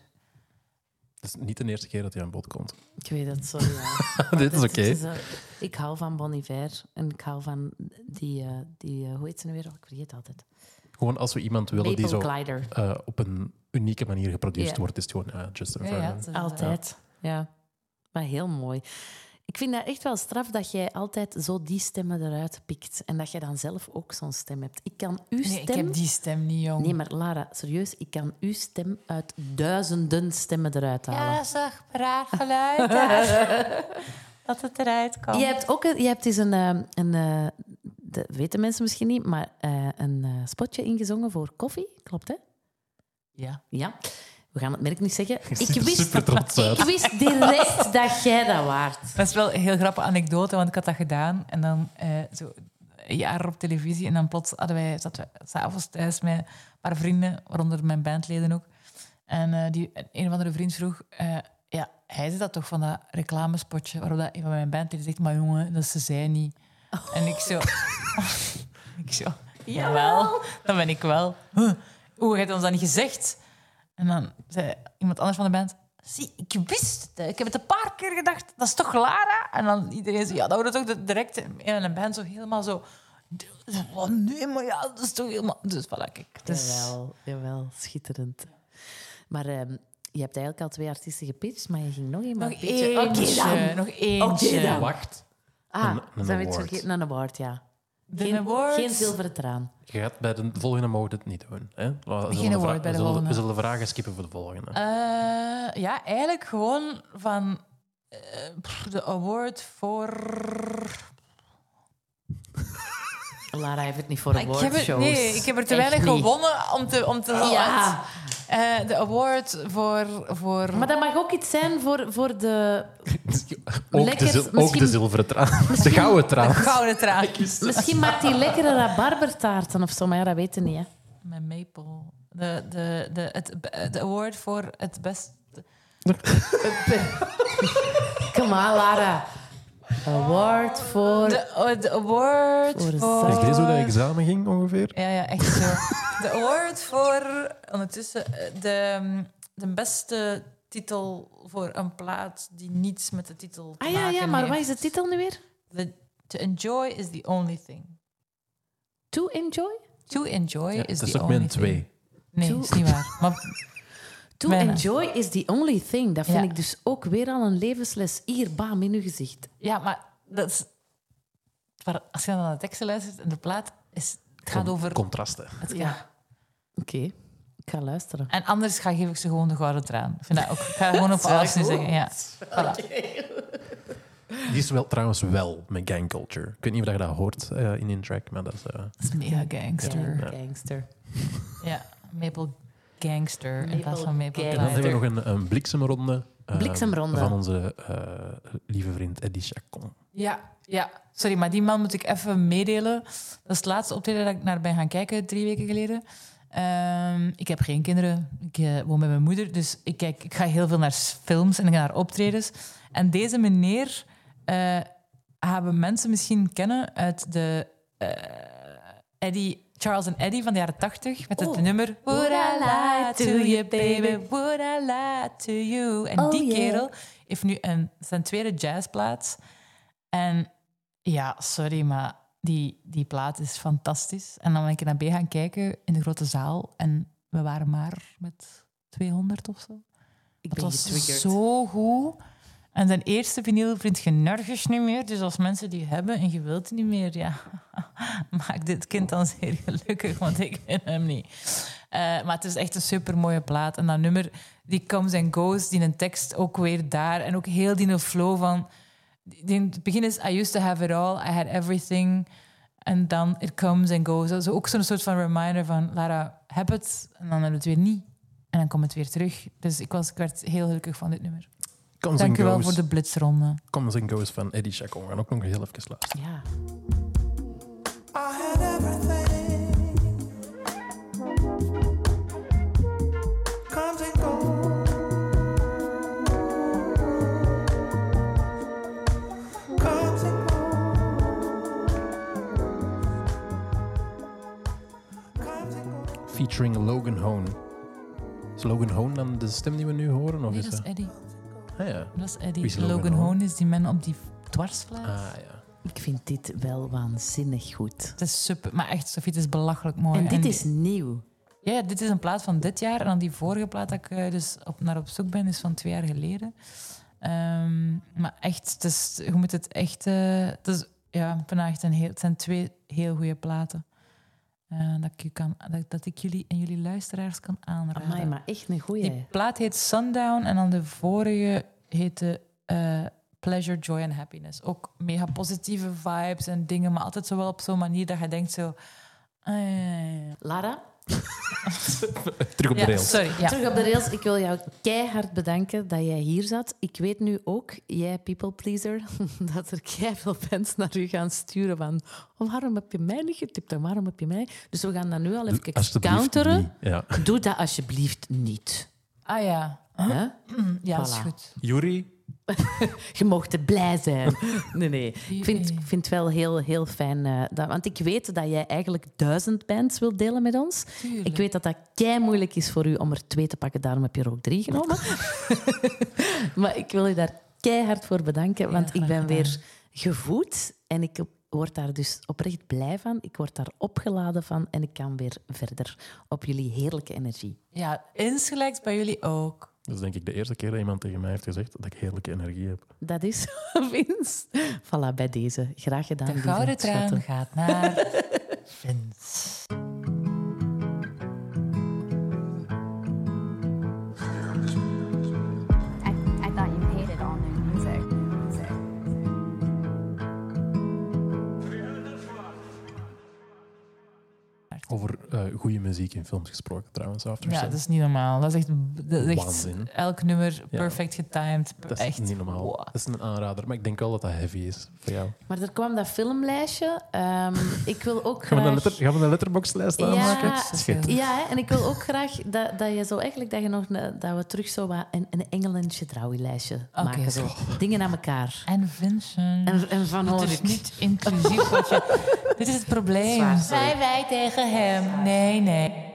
Speaker 2: Het is niet de eerste keer dat hij aan bod komt.
Speaker 3: Ik weet het, sorry. Ja. *laughs*
Speaker 2: Dit is oké.
Speaker 3: eh, ik hou van Bon Iver en ik hou van die, eh, die eh, hoe heet ze nu weer? Oh, ik vergeet het altijd.
Speaker 2: Gewoon als we iemand willen die zo eh, op een unieke manier geproduceerd wordt, is het gewoon ja, Justin
Speaker 1: Ja, ja,
Speaker 3: Altijd, ja. Maar heel mooi. Ik vind dat echt wel straf dat jij altijd zo die stemmen eruit pikt. En dat je dan zelf ook zo'n stem hebt. Ik kan uw
Speaker 1: Nee,
Speaker 3: stem...
Speaker 1: ik heb die stem niet, jong.
Speaker 3: Nee, maar Lara, serieus, ik kan uw stem uit duizenden stemmen eruit halen.
Speaker 1: Ja, zag raar geluid. *laughs* dat het eruit kan.
Speaker 3: Je hebt ook een, je hebt eens een, eh, een eh, dat weten mensen misschien niet, maar eh, een eh, spotje ingezongen voor koffie. Klopt, hè?
Speaker 1: Ja.
Speaker 3: Ja. We gaan het merk niet zeggen. Ik wist,
Speaker 2: super trots uit.
Speaker 3: ik wist direct dat jij dat waard.
Speaker 1: Dat is wel een heel grappige anekdote, want ik had dat gedaan. En dan eh, zo een jaar op televisie. En dan plots hadden wij, zaten we s'avonds thuis met een paar vrienden, waaronder mijn bandleden ook. En eh, die, een of andere vriend vroeg... eh, ja, hij zei dat toch van dat reclamespotje, waarop dat een van mijn bandleden zegt... Maar jongen, dat ze zij niet. En ik zo... *laughs* *laughs* ik zo... Jawel, dat ben ik wel. Huh, Hoe, heeft ons dat niet gezegd? En dan zei iemand anders van de band... Zie, ik wist het. Ik heb het een paar keer gedacht. Dat is toch Lara? En dan iedereen zo... Ja, dat wordt ook direct in een band zo helemaal zo... Oh, nee, maar ja, dat is toch helemaal... Dus voilà, kijk. Dus,
Speaker 3: Jawel, jawel, schitterend. Maar ehm, je hebt eigenlijk al twee artiesten gepitcht, maar je ging nog iemand
Speaker 1: nog
Speaker 3: pitchen. Oké
Speaker 1: eentje.
Speaker 3: dan.
Speaker 1: nog eentje.
Speaker 3: Oké dan.
Speaker 2: Wacht.
Speaker 3: Ah,
Speaker 2: Een- een
Speaker 3: zijn we iets
Speaker 2: award.
Speaker 3: vergeten? Een award, ja.
Speaker 1: De
Speaker 3: Geen,
Speaker 1: awards.
Speaker 3: geen zilveren traan.
Speaker 2: Je gaat bij de volgende mogen het niet doen. Hè? We zullen
Speaker 1: Geen
Speaker 2: de
Speaker 1: award bij de
Speaker 2: we zullen,
Speaker 1: volgende.
Speaker 2: We zullen de vragen skippen voor de volgende.
Speaker 1: Eh, ja, eigenlijk gewoon van... eh, pff, de award voor...
Speaker 3: Lara heeft het niet voor
Speaker 1: het,
Speaker 3: awardshows.
Speaker 1: nee, ik heb er te weinig gewonnen om te... Om te
Speaker 3: Ja,
Speaker 1: Eh, de award voor... voor
Speaker 3: maar dat mag ook iets zijn voor, voor de...
Speaker 2: ook,
Speaker 3: lekker,
Speaker 2: de ook de zilveren *laughs* traan. De gouden
Speaker 1: de
Speaker 2: traan.
Speaker 1: gouden traan.
Speaker 3: Misschien maakt die lekkere rabarbertaarten of zo, maar ja, dat weten we niet. Hè.
Speaker 1: Met maple. De, de, de, het, de award voor het beste...
Speaker 3: Kom maar, Lara. Award voor...
Speaker 1: De, oh, de award
Speaker 3: Voor
Speaker 1: voor...
Speaker 2: Is deze hoe dat examen ging ongeveer?
Speaker 1: Ja, ja, echt zo. De award voor ondertussen eh, de, de beste titel voor een plaat die niets met de titel te
Speaker 3: Ah ja,
Speaker 1: maken
Speaker 3: ja, maar wat is de titel nu weer?
Speaker 1: The- to enjoy is the only thing.
Speaker 3: To enjoy?
Speaker 1: To enjoy
Speaker 2: Ja,
Speaker 1: is
Speaker 2: dat is
Speaker 1: the
Speaker 2: ook
Speaker 1: only
Speaker 2: mijn twee.
Speaker 1: thing. Nee,
Speaker 3: To-
Speaker 1: is niet waar. Maar *laughs*
Speaker 3: To
Speaker 1: Bijna.
Speaker 3: enjoy is the only thing. Dat vind
Speaker 1: Ja.
Speaker 3: ik dus ook weer al een levensles. Hier, bam, in uw gezicht.
Speaker 1: ja, maar dat is... Maar als je dan naar de teksten luistert en de plaat, is, het gaat over...
Speaker 2: Contrasten.
Speaker 1: Het,
Speaker 3: Ja. Oké, ik ga luisteren.
Speaker 1: En anders ga, geef ik ze gewoon de gouden traan. Ik vind dat ook... Ik ga gewoon op *laughs* alles nu zeggen. Ja. Voilà.
Speaker 2: Die is wel, trouwens wel met gang culture. Ik weet niet of je dat hoort eh, in een track, maar dat is... eh,
Speaker 1: Dat is mega gangster.
Speaker 3: Ja, Gangster.
Speaker 1: Ja, Maple Gangster in plaats van Maple
Speaker 2: En dan hebben we nog een, een bliksemronde. eh,
Speaker 3: Bliksemronde.
Speaker 2: Van onze eh, lieve vriend Eddie Chacon.
Speaker 1: Ja, ja, sorry, maar die man moet ik even meedelen. Dat is het laatste optreden dat ik naar ben gaan kijken, drie weken geleden. Ehm, ik heb geen kinderen, ik eh, woon met mijn moeder, dus ik, kijk, ik ga heel veel naar films en naar optredens. En deze meneer eh hebben mensen misschien kennen uit de eh, Eddie, Charles en Eddie van de jaren tachtig, met het
Speaker 3: Oh.
Speaker 1: nummer Would I lie to you, baby, would I lie to you. En
Speaker 3: Oh,
Speaker 1: die
Speaker 3: yeah.
Speaker 1: kerel heeft nu een, zijn tweede jazzplaat. En ja, sorry, maar die, die plaat is fantastisch. En dan ben ik naar B gaan kijken in de grote zaal. En we waren maar met 200 of zo.
Speaker 3: Ik
Speaker 1: Het was
Speaker 3: getriggerd.
Speaker 1: zo goed. En zijn eerste vinyl vindt je nergens niet meer. Dus als mensen die hebben en je wilt niet meer, ja, *laughs* maak dit kind dan zeer gelukkig, want ik vind hem niet. Eh, maar het is echt een super mooie plaat. En dat nummer, die comes and goes, die een tekst ook weer daar. En ook heel die flow van. Die, het begin is: I used to have it all, I had everything. En dan it comes and goes. Dat is ook zo'n soort van reminder van: Lara, heb het. En dan heb het weer niet. En dan komt het weer terug. Dus ik, was, ik werd heel gelukkig van dit nummer.
Speaker 2: Comes
Speaker 1: Dank
Speaker 2: and
Speaker 1: je wel
Speaker 2: goes,
Speaker 1: voor de blitzronde.
Speaker 2: Comes and goes van Eddie Chacon. We gaan ook nog heel even luisteren.
Speaker 3: Ja.
Speaker 5: I had everything. Comes and goes.
Speaker 2: Featuring Logan Hone. Is Logan Hone dan de stem die we nu horen? Of
Speaker 1: Nee,
Speaker 2: is
Speaker 1: dat is
Speaker 2: dat...
Speaker 1: Eddie.
Speaker 2: Ah, ja.
Speaker 1: Dat is Eddie.
Speaker 2: Wie is Logan
Speaker 1: Logan is die man op die dwarsfluit.
Speaker 2: Ah, ja.
Speaker 3: Ik vind dit wel waanzinnig goed.
Speaker 1: Het is super, maar echt, Sofie, het is belachelijk mooi.
Speaker 3: En dit
Speaker 1: die-
Speaker 3: is nieuw.
Speaker 1: Ja, ja, dit is een plaat van dit jaar. En dan die vorige plaat dat ik eh, dus op, naar op zoek ben, is van twee jaar geleden. Ehm, maar echt, het is, je moet het echt... eh, het, is, ja, echt een heel, het zijn twee heel goede platen. Eh, dat, ik kan, dat, dat ik jullie en jullie luisteraars kan aanraden.
Speaker 3: Amai, maar echt een
Speaker 1: Die
Speaker 3: goeie.
Speaker 1: plaat heet Sundown en dan de vorige heette eh, Pleasure, Joy and Happiness. Ook mega positieve vibes en dingen, maar altijd zo wel op zo'n manier dat je denkt zo... ja.
Speaker 3: Lara, *laughs*
Speaker 2: Terug op de
Speaker 1: Ja,
Speaker 2: rails.
Speaker 1: sorry. Ja.
Speaker 3: terug op de rails. Ik wil jou keihard bedanken dat jij hier zat. Ik weet nu ook, jij people pleaser, *laughs* dat er veel fans naar u gaan sturen van oh, waarom heb je mij niet getipt en waarom heb je mij... Dus we gaan dat nu al even counteren.
Speaker 2: Ja.
Speaker 3: Doe dat alsjeblieft niet.
Speaker 1: Ah ja. *clears throat* Ja, is
Speaker 3: Voilà.
Speaker 1: goed.
Speaker 2: Yuri, *laughs*
Speaker 3: Je mocht er blij zijn. *laughs* Nee, nee. Ik vind, ik vind het wel heel, heel fijn. eh, dat, want ik weet dat jij eigenlijk duizend bands wilt delen met ons.
Speaker 1: Tuurlijk.
Speaker 3: Ik weet dat dat kei moeilijk is voor u om er twee te pakken. Daarom heb je er ook drie genomen. *laughs* maar ik wil je daar keihard voor bedanken. Want ik ben
Speaker 1: gedaan.
Speaker 3: weer gevoed. En ik word daar dus oprecht blij van. Ik word daar opgeladen van. En ik kan weer verder op jullie heerlijke energie.
Speaker 1: Ja, insgelijks bij jullie ook.
Speaker 2: dat is denk ik de eerste keer dat iemand tegen mij heeft gezegd dat ik heerlijke energie heb.
Speaker 3: Dat is *laughs* Vince. Voilà, bij deze. Graag gedaan.
Speaker 1: De gouden traan gaat naar *laughs* Vince.
Speaker 2: Goede muziek in films gesproken trouwens. After
Speaker 1: Ja, dat is niet normaal. Dat is echt, dat is echt
Speaker 2: Waanzin.
Speaker 1: elk nummer perfect getimed.
Speaker 2: Dat is
Speaker 1: echt.
Speaker 2: niet normaal.
Speaker 1: wow.
Speaker 2: Dat is een aanrader, maar ik denk wel dat dat heavy is voor jou.
Speaker 3: Maar er kwam dat filmlijstje. Ehm, ik wil ook
Speaker 2: Gaan we een,
Speaker 3: graag...
Speaker 2: letter, gaan we een letterboxlijst
Speaker 3: Ja.
Speaker 2: aanmaken?
Speaker 3: Ja, hè, en ik wil ook graag dat, dat je zo eigenlijk dat je nog dat we terug zo wat een, een Engelendje lijstje
Speaker 1: Oké.
Speaker 3: maken. Zo. Dingen aan elkaar.
Speaker 1: En Vincent.
Speaker 3: En, en van
Speaker 1: Het is niet inclusief wat je... *laughs* Dit is het probleem.
Speaker 3: Zwaar, sorry.
Speaker 1: Zij wij tegen hem. Nee, nee.